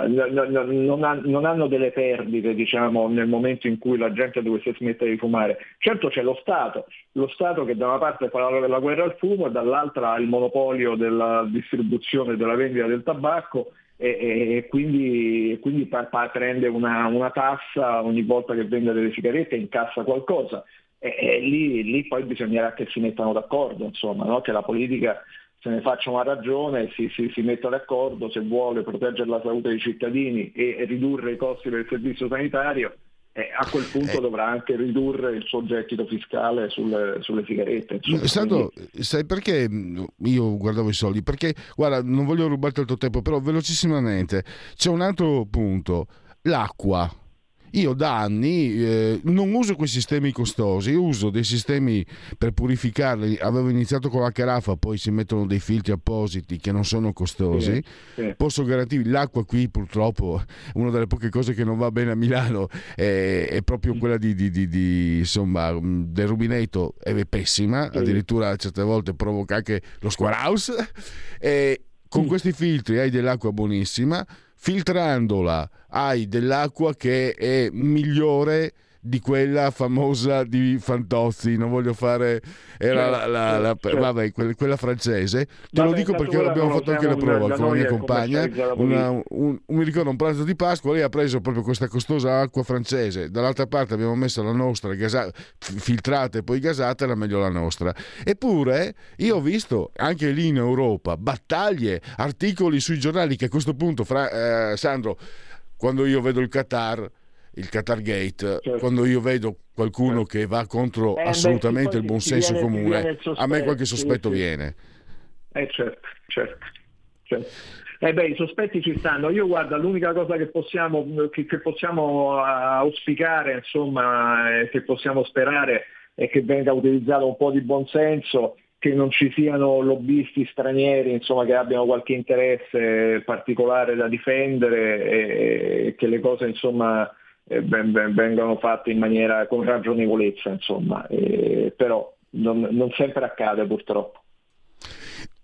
a, non, ha, non, hanno delle perdite diciamo, nel momento in cui la gente dovesse smettere di fumare. Certo c'è lo Stato, lo Stato che da una parte fa la, guerra al fumo e dall'altra ha il monopolio della distribuzione e della vendita del tabacco e, e quindi, quindi pa, pa, prende una, una, tassa ogni volta che vende delle sigarette e incassa qualcosa. E, e lì, lì, poi bisognerà che si mettano d'accordo, insomma, no? che la politica se ne faccia una ragione, si, si, si metta d'accordo se vuole proteggere la salute dei cittadini e ridurre i costi del servizio sanitario eh, a quel punto Eh. dovrà anche ridurre il suo gettito fiscale sulle, sulle sigarette. stato, sai perché mh, io guardavo i soldi? Perché, guarda, non voglio rubarti il tuo tempo, però velocissimamente c'è un altro punto, l'acqua. Io da anni eh, non uso quei sistemi costosi, uso dei sistemi per purificarli. Avevo iniziato con la carafa, poi si mettono dei filtri appositi che non sono costosi. Sì, sì. Posso garantirvi, l'acqua qui purtroppo, una delle poche cose che non va bene a Milano è, è proprio quella di, di- di- di, insomma, mh, del rubinetto, è pessima, addirittura certe volte provoca anche lo squaraus. E con questi filtri hai dell'acqua buonissima, filtrandola hai dell'acqua che è migliore di quella famosa di Fantozzi, non voglio fare era la, la- la- certo. vabbè, que- quella francese. Te lo Vabbè, dico tanto perché abbiamo lo fatto anche la prova con la mia è compagna. Una- un, un- mi ricordo un pranzo di Pasqua, lei ha preso proprio questa costosa acqua francese, dall'altra parte abbiamo messo la nostra gasa- filtrata e poi gasata, era meglio la nostra. Eppure io ho visto anche lì in Europa battaglie, articoli sui giornali che a questo punto, fra, eh, Sandro, quando io vedo il Qatar, il Qatar Gate, quando io vedo qualcuno che va contro Certo. Eh, beh, assolutamente sì, il buon senso ti comune, a me qualche sospetto sì. viene. Eh certo, certo, certo. Eh beh, i sospetti ci stanno. Io guarda, l'unica cosa che possiamo, che, che possiamo auspicare, insomma, che possiamo sperare è che venga utilizzato un po' di buonsenso, che non ci siano lobbisti stranieri, insomma, che abbiano qualche interesse particolare da difendere e, e che le cose, insomma, eh, vengano fatte in maniera con ragionevolezza, insomma. Eh, però non, non sempre accade purtroppo.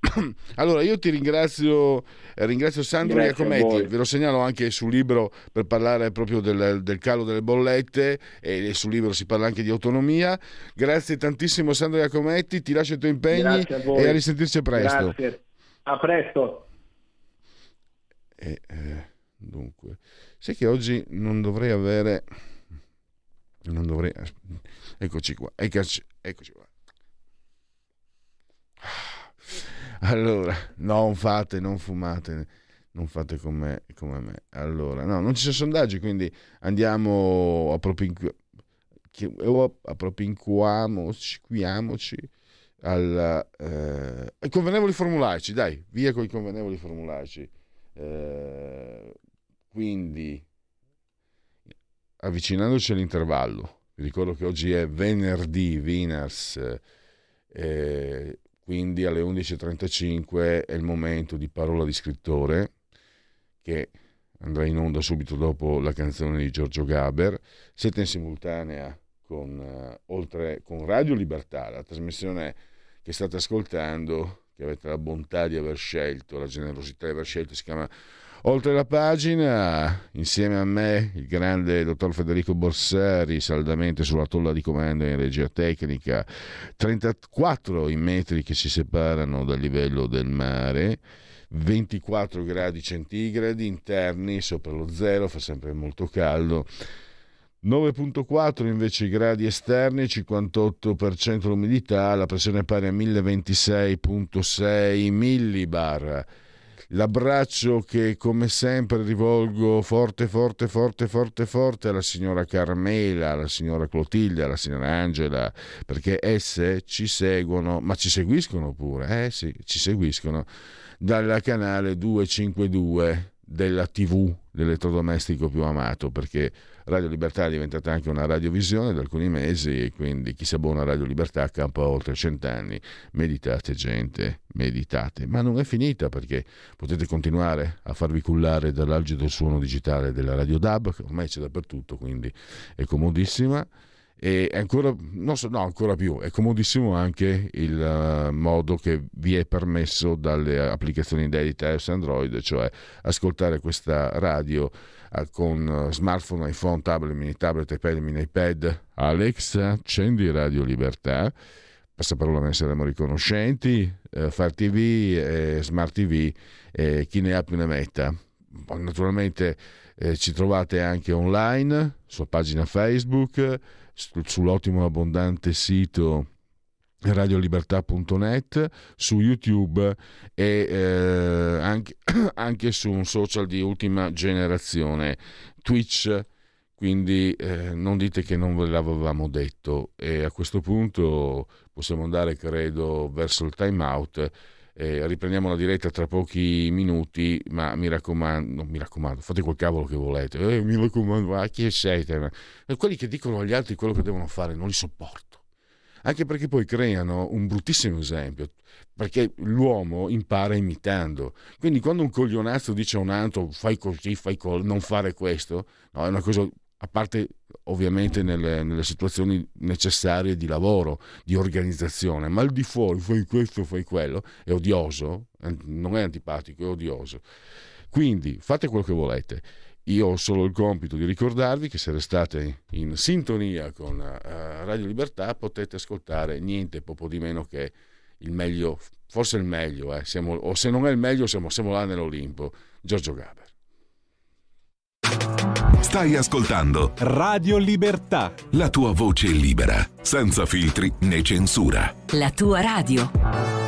[coughs] Allora, io ti ringrazio, eh, ringrazio Sandro Iacometti, ve lo segnalo anche sul libro per parlare proprio del, del calo delle bollette e sul libro si parla anche di autonomia. Grazie tantissimo Sandro Iacometti, ti lascio i tuoi impegni a e a risentirci presto. Grazie. A presto. E, eh, dunque, sai che oggi non dovrei avere... Non dovrei... Eccoci qua, eccoci, eccoci qua. Allora, non fate, non fumate, non fate come, come me. Allora, no, non ci sono sondaggi, quindi andiamo a propinqu- chi- o appropinquiamoci quiamoci al, eh, ai convenevoli formulaici, dai, via con i convenevoli formulaici. Eh, quindi, avvicinandoci all'intervallo, vi ricordo che oggi è venerdì, Winners, eh, quindi alle 11.35 è il momento di parola di scrittore che andrà in onda subito dopo la canzone di Giorgio Gaber. Siete in simultanea con, eh, oltre, con Radio Libertà, la trasmissione che state ascoltando, che avete la bontà di aver scelto, la generosità di aver scelto, si chiama Oltre la pagina, insieme a me, il grande dottor Federico Borsari, saldamente sulla tolla di comando in regia tecnica, 34 i metri che ci separano dal livello del mare, 24 gradi centigradi interni sopra lo zero, fa sempre molto caldo. 9.4 invece i gradi esterni, 58% l'umidità, la pressione è pari a 1026.6 millibar. L'abbraccio che come sempre rivolgo forte, forte, forte, forte, forte alla signora Carmela, alla signora Clotilde, alla signora Angela, perché esse ci seguono, ma ci seguiscono pure, eh sì, ci seguiscono dal canale 252 della TV dell'elettrodomestico più amato, perché Radio Libertà è diventata anche una radiovisione da alcuni mesi e quindi chi si abbona a Radio Libertà campa oltre cent'anni. Meditate gente, meditate. Ma non è finita perché potete continuare a farvi cullare dall'algido suono digitale della Radio DAB, che ormai c'è dappertutto, quindi è comodissima. E ancora, so, no, ancora più, è comodissimo anche il eh, modo che vi è permesso dalle applicazioni di iOS Android, cioè ascoltare questa radio con eh, smartphone, iPhone, tablet, mini tablet, iPad, mini iPad. Alexa, accendi Radio Libertà. Passaparola ne saremo riconoscenti. Eh, Far TV, eh, Smart TV, eh, chi ne ha più ne metta. Naturalmente eh, ci trovate anche online, sulla pagina Facebook, su- sull'ottimo abbondante sito radiolibertà.net, su YouTube e eh, anche, [coughs] anche su un social di ultima generazione, Twitch. Quindi eh, non dite che non ve l'avevamo detto e a questo punto possiamo andare credo verso il time out eh, riprendiamo la diretta tra pochi minuti ma mi raccomando, mi raccomando fate quel cavolo che volete. Eh, mi raccomando, ma chi siete? E quelli che dicono agli altri quello che devono fare non li sopporto anche perché poi creano un bruttissimo esempio, perché l'uomo impara imitando. Quindi quando un coglionazzo dice a un altro fai così, fai così, non fare questo, no, è una cosa a parte ovviamente nelle, nelle, situazioni necessarie di lavoro, di organizzazione, ma al di fuori fai questo, fai quello, è odioso, non è antipatico, è odioso. Quindi fate quello che volete. Io ho solo il compito di ricordarvi che se restate in sintonia con uh, Radio Libertà potete ascoltare niente poco di meno che il meglio, forse il meglio, eh, siamo, o se non è il meglio siamo, siamo là nell'Olimpo, Giorgio Gaber. Stai ascoltando Radio Libertà. La tua voce libera, senza filtri né censura. La tua radio.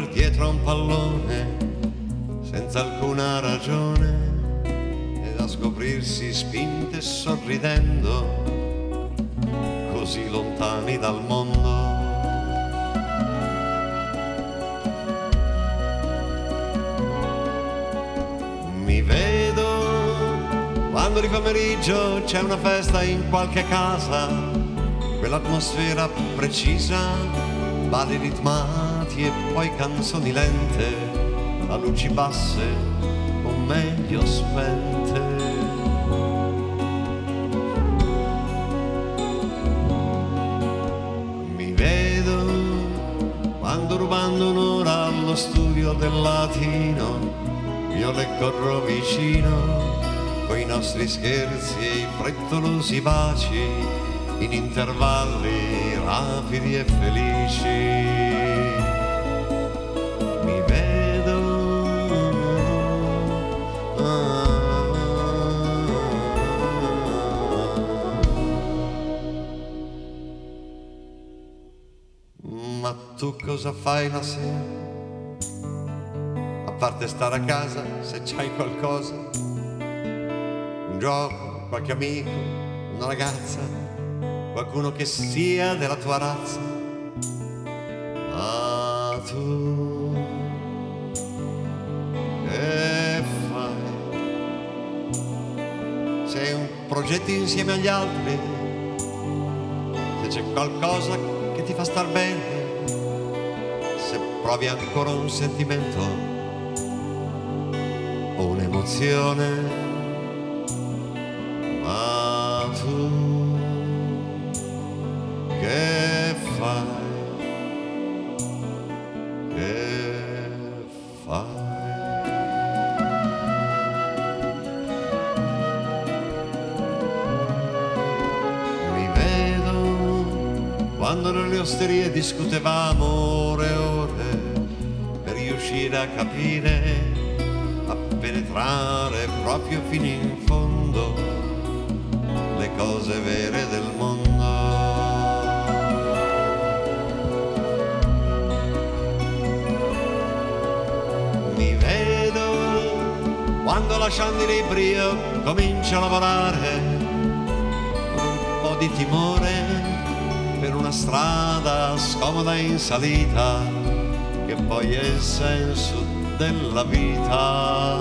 Correre dietro a un pallone senza alcuna ragione ed a scoprirsi spinte sorridendo così lontani dal mondo. Mi vedo quando di pomeriggio c'è una festa in qualche casa, quell'atmosfera precisa, balli e poi canzoni lente, a luci basse o meglio spente. Mi vedo quando rubando un'ora allo studio del latino, io le corro vicino coi nostri scherzi e i frettolosi baci in intervalli rapidi e felici. Cosa fai la sera? A parte stare a casa, se c'hai qualcosa, un gioco, qualche amico, una ragazza, qualcuno che sia della tua razza. Ma tu che fai? Sei un progetto insieme agli altri? Se c'è qualcosa che ti fa star bene, provi ancora un sentimento o un'emozione, ma tu che fai? Che fai? Quando nelle osterie discutevamo riuscire a capire, a penetrare proprio fino in fondo le cose vere del mondo. Mi vedo quando lasciando i libri io comincio a lavorare un po' di timore per una strada scomoda in salita che poi è il senso della vita.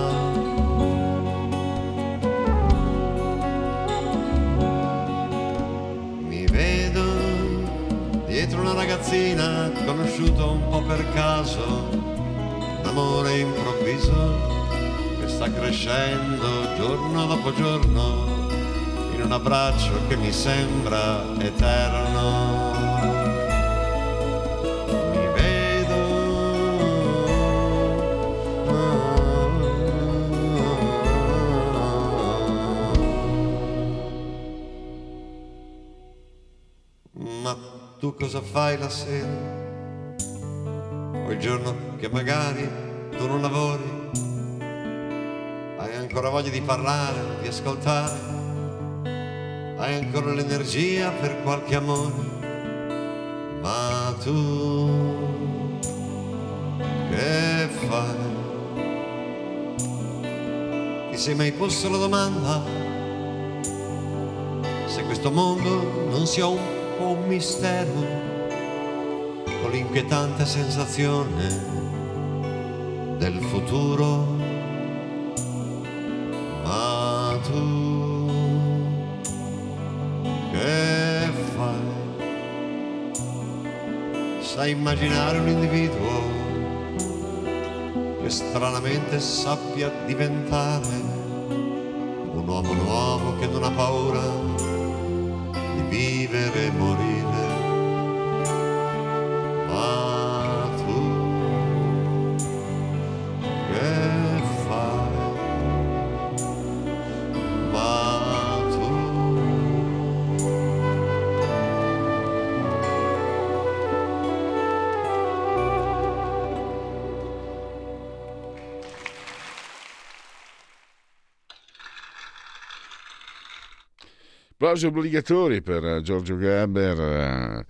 Mi vedo dietro una ragazzina conosciuta un po' per caso, un improvviso che sta crescendo giorno dopo giorno in un abbraccio che mi sembra eterno. Cosa fai la sera? O il giorno che magari tu non lavori? Hai ancora voglia di parlare, di ascoltare? Hai ancora l'energia per qualche amore? Ma tu che fai? Ti sei mai posto la domanda se questo mondo non sia un po' un mistero con l'inquietante sensazione del futuro? Ma tu che fai? Sai immaginare un individuo che stranamente sappia diventare Applausi obbligatori per Giorgio Gaber, eh,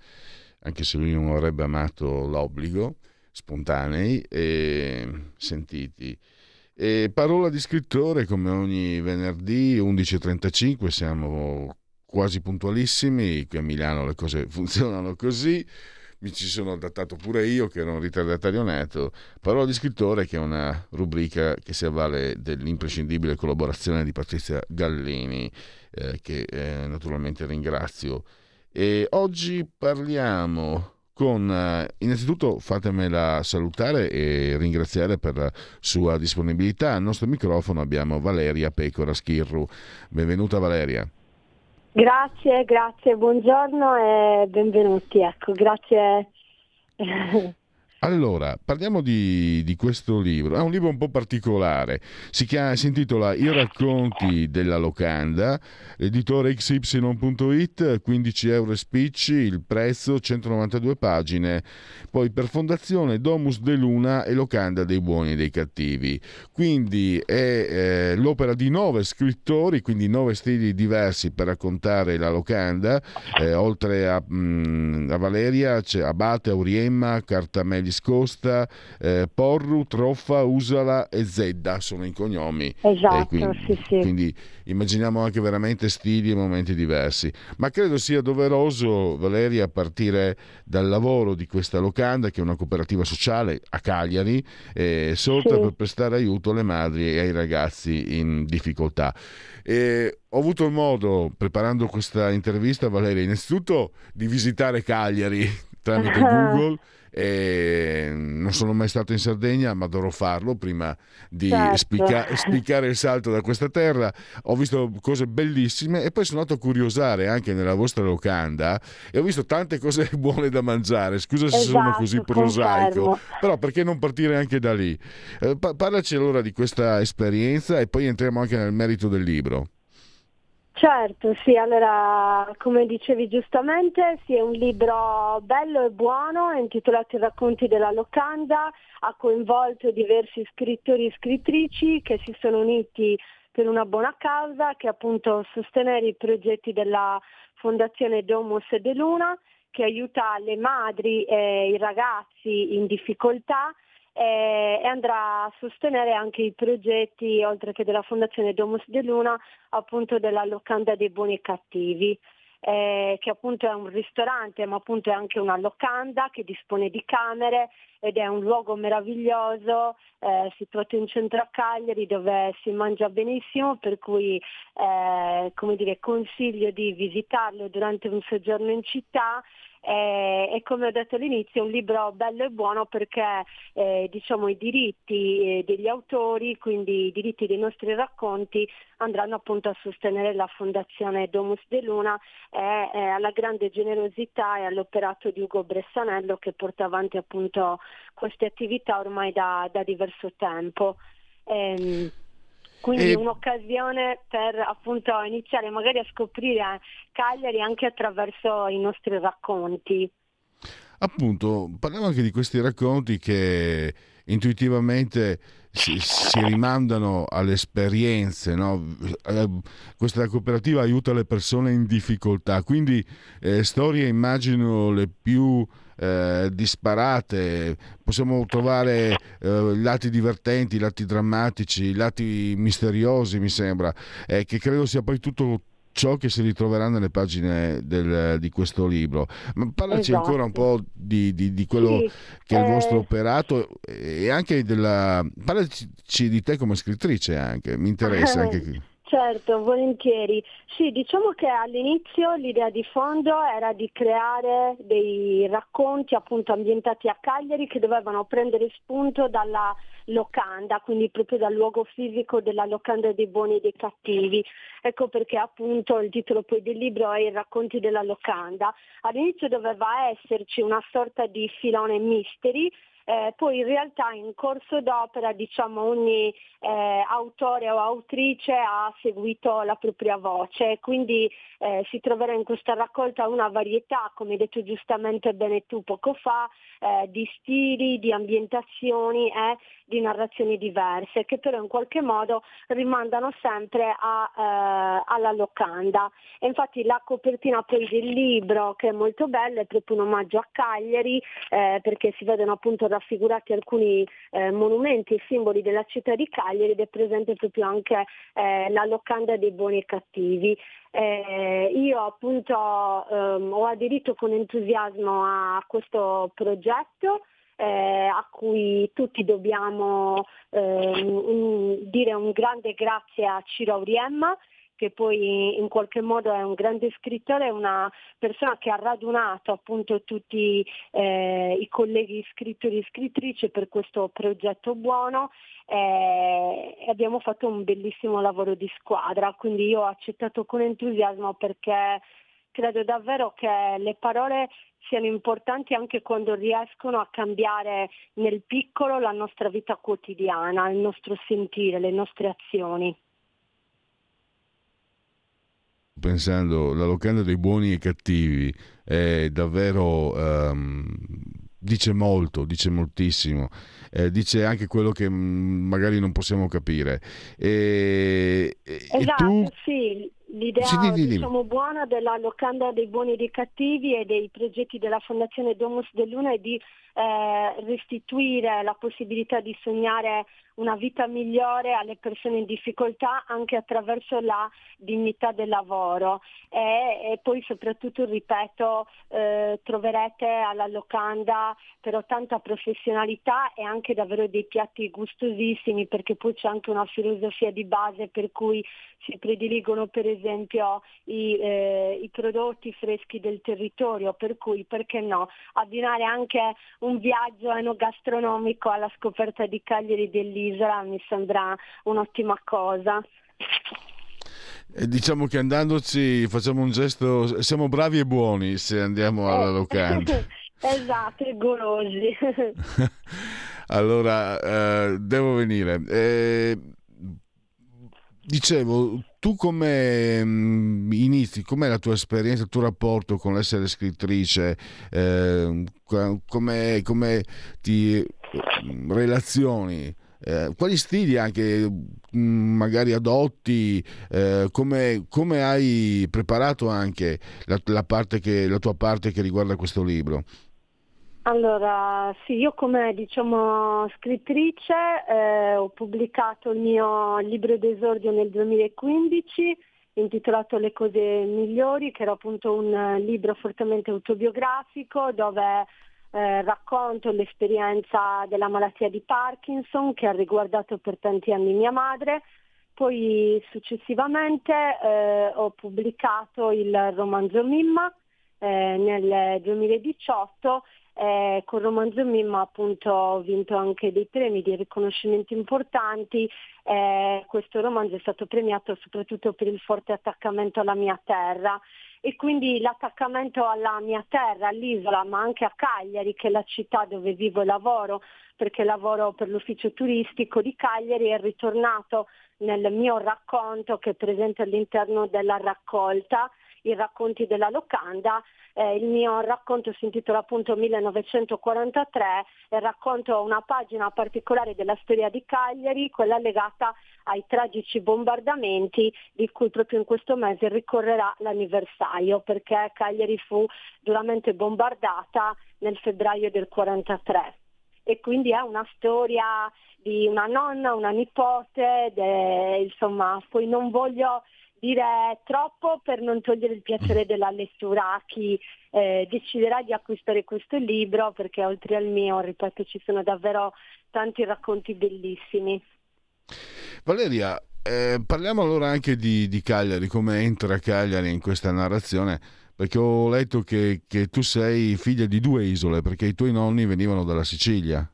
anche se lui non avrebbe amato l'obbligo, spontanei e sentiti. E parola di scrittore come ogni venerdì 11.35, siamo quasi puntualissimi, qui a Milano le cose [laughs] funzionano così, mi ci sono adattato pure io che ero un ritardatario neto. Parola di scrittore che è una rubrica che si avvale dell'imprescindibile collaborazione di Patrizia Gallini, eh, che eh, naturalmente ringrazio. E oggi parliamo con, eh, innanzitutto fatemela salutare e ringraziare per la sua disponibilità. Al nostro microfono abbiamo Valeria Pecora Schirru. Benvenuta Valeria. Grazie, grazie, buongiorno e benvenuti. Ecco, grazie. Allora, parliamo di, di questo libro. È un libro un po' particolare. Si, chiama, si intitola I racconti della locanda, editore xy.it, 15 euro speech, il prezzo 192 pagine. Poi per fondazione Domus de Luna e Locanda dei buoni e dei cattivi. Quindi è eh, l'opera di nove scrittori, quindi nove stili diversi per raccontare la locanda. Eh, oltre a, mh, a Valeria c'è Abate, Auriemma, Cartamelli Costa, eh, Porru, Troffa, Usala e Zedda sono i cognomi. Esatto, quindi, sì, sì. quindi immaginiamo anche veramente stili e momenti diversi. Ma credo sia doveroso, Valeria, partire dal lavoro di questa locanda, che è una cooperativa sociale a Cagliari, eh, sorta Sì. per prestare aiuto alle madri e ai ragazzi in difficoltà. E ho avuto il modo, preparando questa intervista, Valeria, innanzitutto di visitare Cagliari tramite [laughs] Google. E non sono mai stato in Sardegna, ma dovrò farlo prima di Certo. spicca- spiccare il salto da questa terra. Ho visto cose bellissime e poi sono andato a curiosare anche nella vostra locanda e ho visto tante cose [laughs] buone da mangiare. Scusa se sono Esatto, così prosaico, confermo. però perché non partire anche da lì? Eh, pa- parlaci allora di questa esperienza e poi entriamo anche nel merito del libro. Certo, sì, allora come dicevi giustamente, sì, è un libro bello e buono, è intitolato I racconti della locanda, ha coinvolto diversi scrittori e scrittrici che si sono uniti per una buona causa, che è appunto sostenere i progetti della Fondazione Domus de Luna, che aiuta le madri e i ragazzi in difficoltà e, andrà a sostenere anche i progetti, oltre che della Fondazione Domus de Luna, appunto della locanda dei buoni e cattivi. Eh, che appunto è un ristorante ma appunto è anche una locanda che dispone di camere ed è un luogo meraviglioso eh, situato in centro a Cagliari dove si mangia benissimo per cui eh, dire, consiglio di visitarlo durante un soggiorno in città eh, e come ho detto all'inizio è un libro bello e buono perché eh, diciamo, i diritti eh, degli autori, quindi i diritti dei nostri racconti andranno appunto a sostenere la fondazione Domus de Luna e alla grande generosità e all'operato di Ugo Bressanello che porta avanti appunto queste attività ormai da, da diverso tempo. Ehm, quindi e... un'occasione per appunto iniziare magari a scoprire Cagliari anche attraverso i nostri racconti. Appunto, parliamo anche di questi racconti che intuitivamente si, si rimandano alle esperienze. No? Eh, questa cooperativa aiuta le persone in difficoltà, quindi eh, storie immagino le più eh, disparate, possiamo trovare eh, lati divertenti, lati drammatici, lati misteriosi, mi sembra, eh, che credo sia poi tutto ciò che si ritroverà nelle pagine del, di questo libro. Ma parlaci esatto. ancora un po' di, di, di quello sì, che è il vostro eh... operato e anche della... Parlaci di te come scrittrice anche, mi interessa [laughs] anche qui. Certo, volentieri. Sì, diciamo che all'inizio l'idea di fondo era di creare dei racconti appunto ambientati a Cagliari che dovevano prendere spunto dalla locanda, quindi proprio dal luogo fisico della locanda dei buoni e dei cattivi. Ecco perché appunto il titolo poi del libro è I racconti della locanda. All'inizio doveva esserci una sorta di filone mystery eh, poi in realtà in corso d'opera diciamo, ogni eh, autore o autrice ha seguito la propria voce, quindi eh, si troverà in questa raccolta una varietà, come hai detto giustamente bene tu poco fa, eh, di stili, di ambientazioni e di narrazioni diverse, che però in qualche modo rimandano sempre a, eh, alla locanda. E infatti la copertina poi del libro, che è molto bella, è proprio un omaggio a Cagliari, eh, perché si vedono appunto raffigurati alcuni eh, monumenti e simboli della città di Cagliari ed è presente proprio anche eh, la locanda dei buoni e cattivi. Eh, io appunto ehm, ho aderito con entusiasmo a questo progetto eh, a cui tutti dobbiamo eh, un, dire un grande grazie a Ciro Auriemma che poi in qualche modo è un grande scrittore, una persona che ha radunato appunto tutti eh, i colleghi scrittori e scrittrici per questo progetto buono eh, abbiamo fatto un bellissimo lavoro di squadra, quindi io ho accettato con entusiasmo perché credo davvero che le parole siano importanti anche quando riescono a cambiare nel piccolo la nostra vita quotidiana, il nostro sentire, le nostre azioni. Pensando, la locanda dei buoni e cattivi è davvero... Um, dice molto, dice moltissimo, eh, dice anche quello che mm, magari non possiamo capire. E, esatto, e tu... sì l'idea sì, di, di, diciamo, buona della locanda dei buoni e dei cattivi e dei progetti della Fondazione Domus dell'Una è di eh, restituire la possibilità di sognare una vita migliore alle persone in difficoltà anche attraverso la dignità del lavoro. E, e poi soprattutto, ripeto, eh, troverete alla locanda però tanta professionalità e anche davvero dei piatti gustosissimi perché poi c'è anche una filosofia di base per cui si prediligono per esempio i, eh, i prodotti freschi del territorio, per cui perché no, abbinare anche un viaggio enogastronomico alla scoperta di Cagliari dell'isola mi sembra un'ottima cosa. E diciamo che andandoci facciamo un gesto, siamo bravi e buoni se andiamo alla eh, locanda. [laughs] esatto, e golosi. [laughs] allora, eh, devo venire. Eh, dicevo, tu come mm, inizi, com'è la tua esperienza, il tuo rapporto con l'essere scrittrice, eh, come, come ti mm, relazioni? Eh, quali stili anche mm, magari adotti, eh, come, come, hai preparato anche la, la, che, la tua parte che riguarda questo libro? Allora, sì, io come diciamo, scrittrice eh, ho pubblicato il mio libro d'esordio nel 2015 intitolato Le cose migliori, che era appunto un libro fortemente autobiografico dove eh, racconto l'esperienza della malattia di Parkinson che ha riguardato per tanti anni mia madre. Poi successivamente eh, ho pubblicato il romanzo Mimma eh, nel 2018 eh, con romanzo Mimma appunto ho vinto anche dei premi, dei riconoscimenti importanti. Eh, questo romanzo è stato premiato soprattutto per il forte attaccamento alla mia terra e quindi l'attaccamento alla mia terra, all'isola, ma anche a Cagliari, che è la città dove vivo e lavoro, perché lavoro per l'ufficio turistico di Cagliari, è ritornato nel mio racconto che è presente all'interno della raccolta i racconti della locanda. Eh, il mio racconto si intitola appunto 1943 e racconto una pagina particolare della storia di Cagliari, quella legata ai tragici bombardamenti di cui proprio in questo mese ricorrerà l'anniversario perché Cagliari fu duramente bombardata nel febbraio del 1943 e quindi è una storia di una nonna, una nipote, de, insomma, poi non voglio dire troppo per non togliere il piacere della lettura a chi eh, deciderà di acquistare questo libro perché oltre al mio, ripeto, ci sono davvero tanti racconti bellissimi. Valeria, eh, parliamo allora anche di, di, Cagliari, come entra Cagliari in questa narrazione, perché ho letto che, che tu sei figlia di due isole, perché i tuoi nonni venivano dalla Sicilia.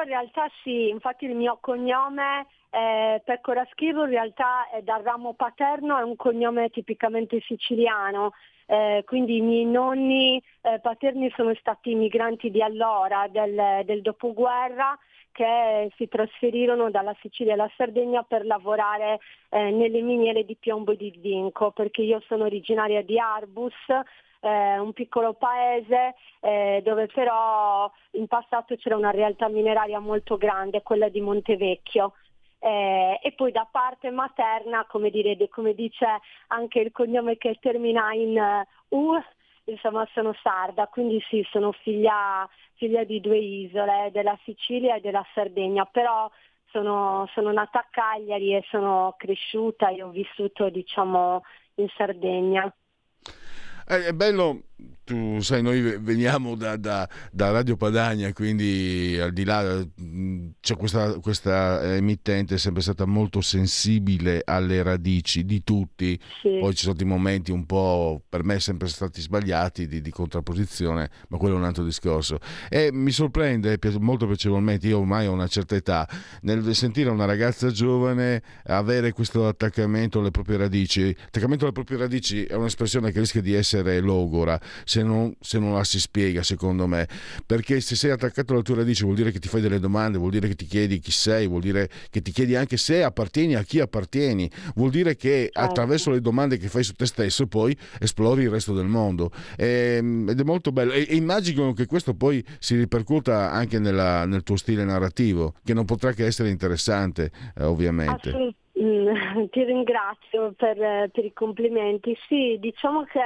Io in realtà sì, infatti il mio cognome eh, Pecora Schivo in realtà è dal ramo paterno, è un cognome tipicamente siciliano, eh, quindi i miei nonni eh, paterni sono stati migranti di allora, del, del dopoguerra, che si trasferirono dalla Sicilia alla Sardegna per lavorare eh, nelle miniere di piombo e di zinco, perché io sono originaria di Arbus, eh, un piccolo paese eh, dove però in passato c'era una realtà mineraria molto grande, quella di Montevecchio. Eh, e poi da parte materna, come, dire, come, dice anche il cognome che termina in uh, U, insomma sono sarda, quindi sì, sono figlia, figlia di due isole, della Sicilia e della Sardegna, però sono, sono, nata a Cagliari e sono cresciuta e ho vissuto diciamo in Sardegna. Eh, è bello tu sai, noi veniamo da, da, da, Radio Padania, quindi al di là c'è questa, questa, emittente è sempre stata molto sensibile alle radici di tutti, sì. poi ci sono stati momenti un po' per me sempre stati sbagliati di, di, contrapposizione, ma quello è un altro discorso. E mi sorprende molto piacevolmente, io ormai ho una certa età, nel sentire una ragazza giovane avere questo attaccamento alle proprie radici. Attaccamento alle proprie radici è un'espressione che rischia di essere logora. Se non, se non, la si spiega, secondo me. Perché se sei attaccato alla tua radice vuol dire che ti fai delle domande, vuol dire che ti chiedi chi sei, vuol dire che ti chiedi anche se appartieni a chi appartieni, vuol dire che certo. attraverso le domande che fai su te stesso poi esplori il resto del mondo. E, ehm, ed è molto bello. E, e, immagino che questo poi si ripercuota anche nella, nel tuo stile narrativo, che non potrà che essere interessante, eh, ovviamente. Assolutamente. Mm, [laughs] ti ringrazio per, per, i complimenti. Sì, diciamo che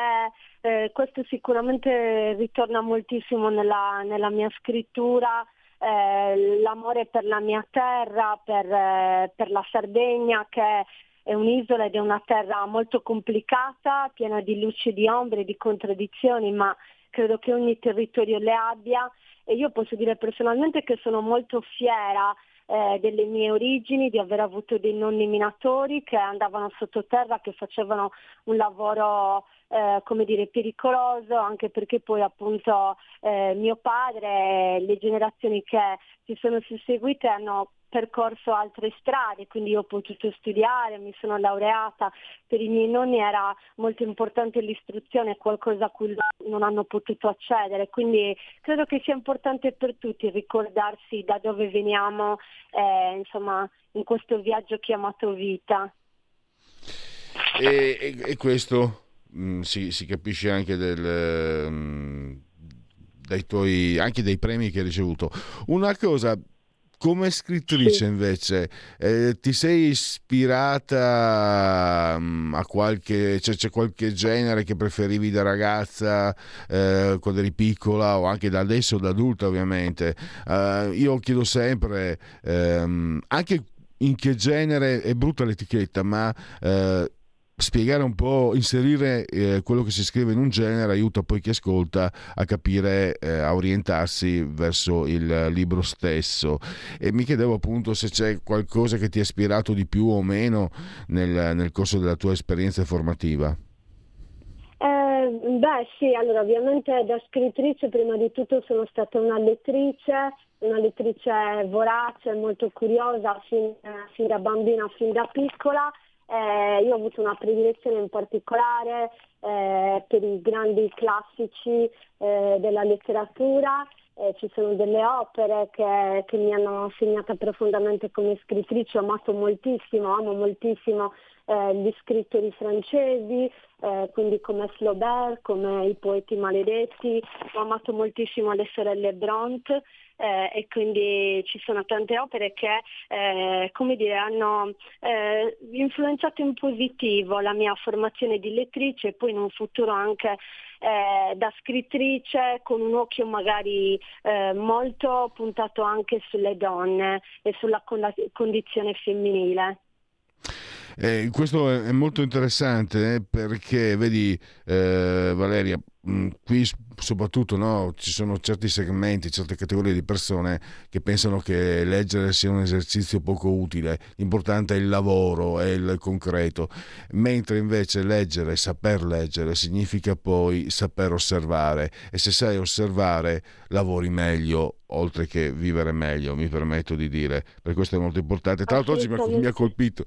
eh, questo sicuramente ritorna moltissimo nella, nella mia scrittura, eh, l'amore per la mia terra, per, eh, per la Sardegna che è un'isola ed è una terra molto complicata, piena di luci di ombre, di contraddizioni, ma credo che ogni territorio le abbia. E io posso dire personalmente che sono molto fiera eh, delle mie origini, di aver avuto dei nonni minatori che andavano sottoterra, che facevano un lavoro eh, come dire, pericoloso, anche perché poi appunto eh, mio padre e le generazioni che si sono susseguite hanno percorso altre strade, quindi ho potuto studiare, mi sono laureata, per i miei nonni era molto importante l'istruzione, qualcosa a cui non hanno potuto accedere, quindi credo che sia importante per tutti ricordarsi da dove veniamo, eh, insomma, in questo viaggio chiamato vita. E, e, e questo mh, mm, si, si, capisce anche del... Mh, mm, dai tuoi, anche dei premi che hai ricevuto. Una cosa come scrittrice invece, eh, ti sei ispirata um, a qualche, cioè, c'è qualche genere che preferivi da ragazza eh, quando eri piccola o anche da adesso da adulta ovviamente? Uh, io chiedo sempre, ehm, anche in che genere, è brutta l'etichetta, ma... Eh, spiegare un po', inserire eh, quello che si scrive in un genere aiuta poi chi ascolta a capire, eh, a orientarsi verso il libro stesso. E mi chiedevo appunto se c'è qualcosa che ti ha ispirato di più o meno nel, nel corso della tua esperienza formativa. Eh, beh sì, allora ovviamente da scrittrice prima di tutto sono stata una lettrice, una lettrice vorace, molto curiosa fin, fin da bambina, fin da piccola eh, io ho avuto una predilezione in particolare eh, per i grandi classici eh, della letteratura, eh, ci sono delle opere che, che, mi hanno segnata profondamente come scrittrice, ho amato moltissimo, amo moltissimo eh, gli scrittori francesi, eh, quindi come Flaubert, come i poeti maledetti, ho amato moltissimo le sorelle Bront eh, e quindi ci sono tante opere che eh, come dire, hanno eh, influenzato in positivo la mia formazione di lettrice e poi in un futuro anche eh, da scrittrice con un occhio magari eh, molto puntato anche sulle donne e sulla condizione femminile. Eh, questo è molto interessante eh, perché, vedi, eh, Valeria, qui soprattutto no, ci sono certi segmenti, certe categorie di persone che pensano che leggere sia un esercizio poco utile, l'importante è il lavoro, è il concreto, mentre invece leggere, saper leggere significa poi saper osservare. E se sai osservare lavori meglio oltre che vivere meglio, mi permetto di dire, per questo è molto importante. Tra l'altro oggi mi ha colpito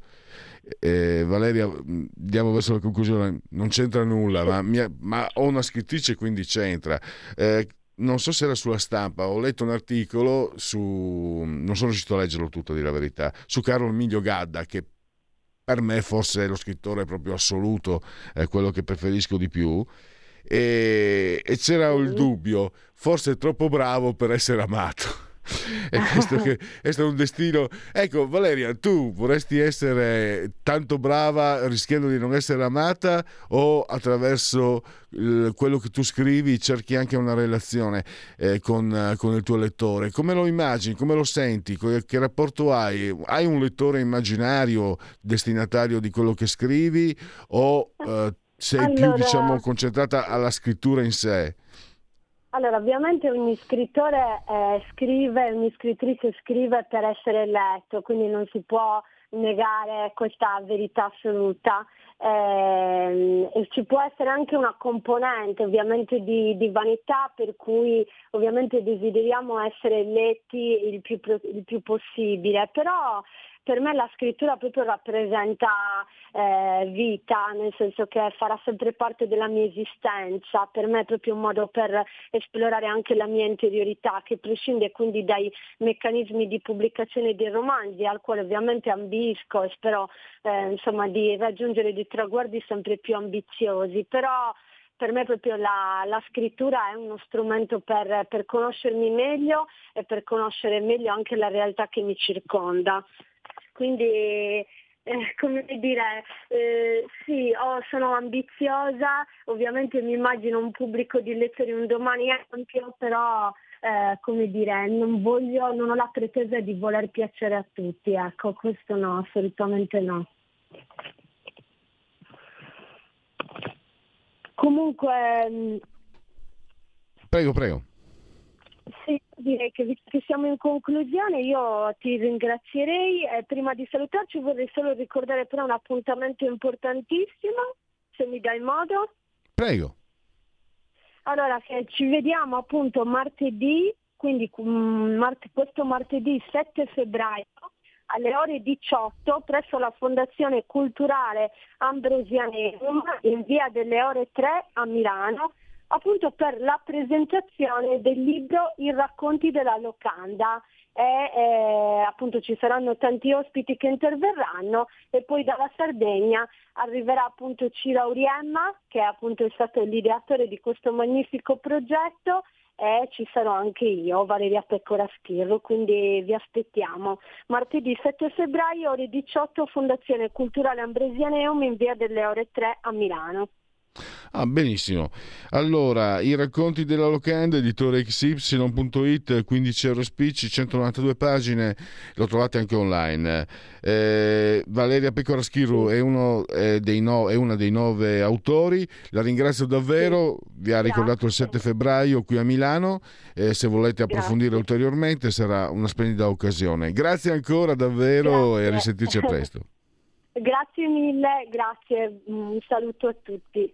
eh, Valeria, andiamo verso la conclusione, non c'entra nulla, ma, mia, ma ho una scrittrice quindi c'entra. Eh, non so se era sulla stampa, ho letto un articolo su, non sono riuscito a leggerlo tutto, a dire la verità, su Carlo Emilio Gadda, che per me forse è lo scrittore proprio assoluto, è quello che preferisco di più. E, e c'era il dubbio, forse è troppo bravo per essere amato. [laughs] e questo, che, è un destino. Ecco, Valeria, tu vorresti essere tanto brava rischiando di non essere amata o attraverso il, quello che tu scrivi cerchi anche una relazione eh, con, con, il tuo lettore? Come lo immagini? Come lo senti? Che rapporto hai? Hai un lettore immaginario destinatario di quello che scrivi o eh, sei allora... più diciamo, concentrata alla scrittura in sé? Allora, ovviamente ogni scrittore eh, scrive, ogni scrittrice scrive per essere letto, quindi non si può negare questa verità assoluta. Eh, ci può essere anche una componente ovviamente di, di, vanità per cui ovviamente desideriamo essere letti il più, il più possibile, però per me la scrittura proprio rappresenta eh, vita, nel senso che farà sempre parte della mia esistenza, per me è proprio un modo per esplorare anche la mia interiorità che prescinde quindi dai meccanismi di pubblicazione dei romanzi al quale ovviamente ambisco e spero eh, insomma, di raggiungere dei traguardi sempre più ambiziosi, però per me proprio la, la, scrittura è uno strumento per, per, conoscermi meglio e per conoscere meglio anche la realtà che mi circonda. Quindi eh, [laughs] come dire, eh, sì, oh, sono ambiziosa, ovviamente mi immagino un pubblico di lettori un domani ampio, però eh, come dire, non voglio, non ho la pretesa di voler piacere a tutti, ecco, questo no, assolutamente no. Comunque... Mm, prego, prego. Sì, direi che che siamo in conclusione io ti ringrazierei. Eh, prima di salutarci vorrei solo ricordare però un appuntamento importantissimo, se mi dai modo. Prego. Allora, ci vediamo appunto martedì, quindi um, questo martedì 7 febbraio alle ore 18 presso la Fondazione Culturale Ambrosianum in via delle ore 3 a Milano appunto per la presentazione del libro I racconti della locanda. E, eh, appunto ci saranno tanti ospiti che interverranno e poi dalla Sardegna arriverà appunto Ciro Auriemma che appunto è stato l'ideatore di questo magnifico progetto e ci sarò anche io, Valeria Pecora Schirro, quindi vi aspettiamo. Martedì 7 febbraio ore 18 Fondazione Culturale Ambresianeum in via delle ore 3 a Milano. Ah, benissimo. Allora, i racconti della locanda, editore xy.it, 15 euro spicci, 192 pagine, lo trovate anche online. Eh, Valeria Pecora Schirru è, uno, è, no, è, una dei nove autori, la ringrazio davvero, vi ha ricordato il 7 febbraio qui a Milano, eh, se volete approfondire Grazie. ulteriormente sarà una splendida occasione. Grazie ancora davvero Grazie. e a risentirci a presto. [laughs] Grazie mille, grazie, un saluto a tutti.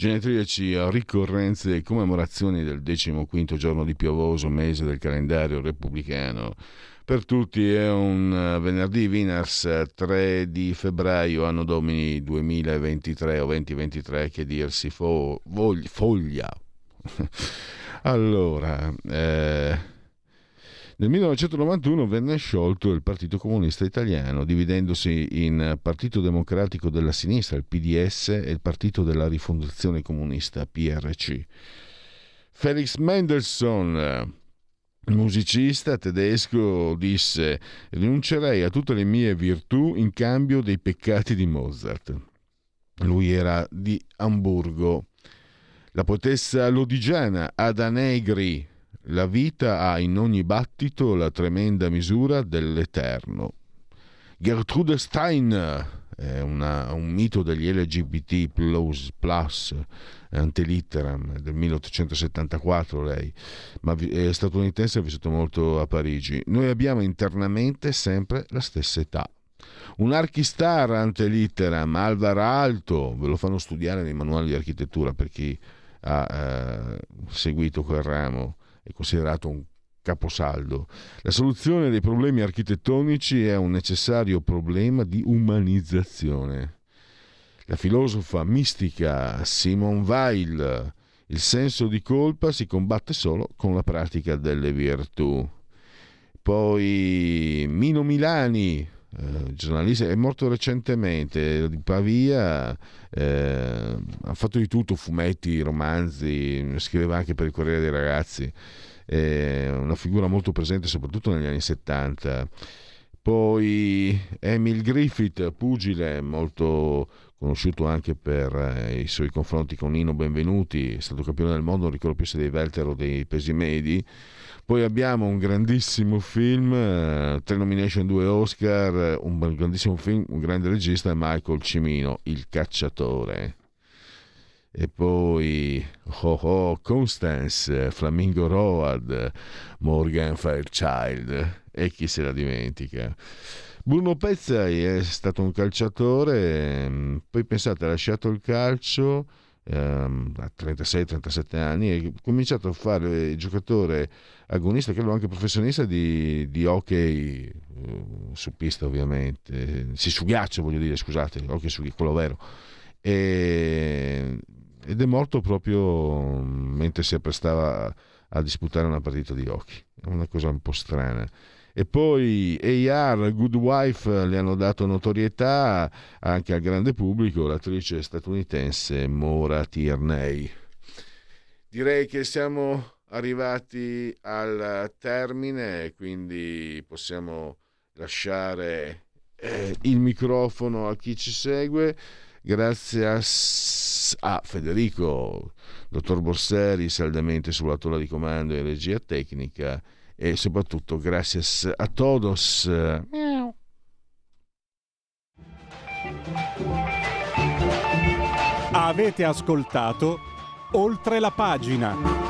Genetriaci ricorrenze e commemorazioni del decimoquinto giorno di piovoso mese del calendario repubblicano. Per tutti è un eh, venerdì Winners 3 di febbraio, anno domini 2023 o 2023, che dirsi fo, voglia, [laughs] allora, eh, nel 1991 venne sciolto il Partito Comunista Italiano, dividendosi in Partito Democratico della Sinistra, il PDS, e il Partito della Rifondazione Comunista, PRC. Felix Mendelssohn, musicista tedesco, disse rinuncerei a tutte le mie virtù in cambio dei peccati di Mozart. Lui era di Amburgo. La poetessa lodigiana Ada Negri, la vita ha in ogni battito la tremenda misura dell'eterno. Gertrude Stein è una, un mito degli LGBT plus, plus antelitteram del 1874 lei, ma è statunitense e ha vissuto molto a Parigi. Noi abbiamo internamente sempre la stessa età. Un archistar antelitteram, Alvar Alto, ve lo fanno studiare nei manuali di architettura per chi ha eh, seguito quel ramo è considerato un caposaldo. La soluzione dei problemi architettonici è un necessario problema di umanizzazione. La filosofa mistica Simone Weil, il senso di colpa si combatte solo con la pratica delle virtù. Poi Mino Milani, eh, giornalista, è morto recentemente di Pavia, eh, ha fatto di tutto, fumetti, romanzi, scriveva anche per il Corriere dei Ragazzi, è una figura molto presente soprattutto negli anni 70. Poi Emil Griffith, pugile, molto conosciuto anche per eh, i suoi confronti con Nino Benvenuti, è stato campione del mondo, non ricordo più se dei welter o dei pesi medi, poi abbiamo un grandissimo film, eh, tre nomination, due Oscar, un grandissimo film, un grande regista, Michael Cimino, Il cacciatore. E poi oh, oh, Constance, Flamingo Road, Morgan Fairchild, e chi se la dimentica. Bruno Pezzai è stato un calciatore, mm, poi pensate, ha lasciato il calcio ehm, a 36-37 anni e ha cominciato a fare giocatore agonista, credo anche professionista di, di hockey eh, su pista ovviamente, sì, su ghiaccio voglio dire, scusate, hockey su quello vero. E, ed è morto proprio mentre si apprestava a disputare una partita di hockey, è una cosa un po' strana. E poi AR, Good Wife le hanno dato notorietà anche al grande pubblico, l'attrice statunitense Maura Tierney. Direi che siamo arrivati al termine, quindi possiamo lasciare eh, il microfono a chi ci segue. Grazie a, a Federico, dottor Borseri, saldamente sulla tolla di comando e regia tecnica e soprattutto grazie a todos. Avete ascoltato oltre la pagina.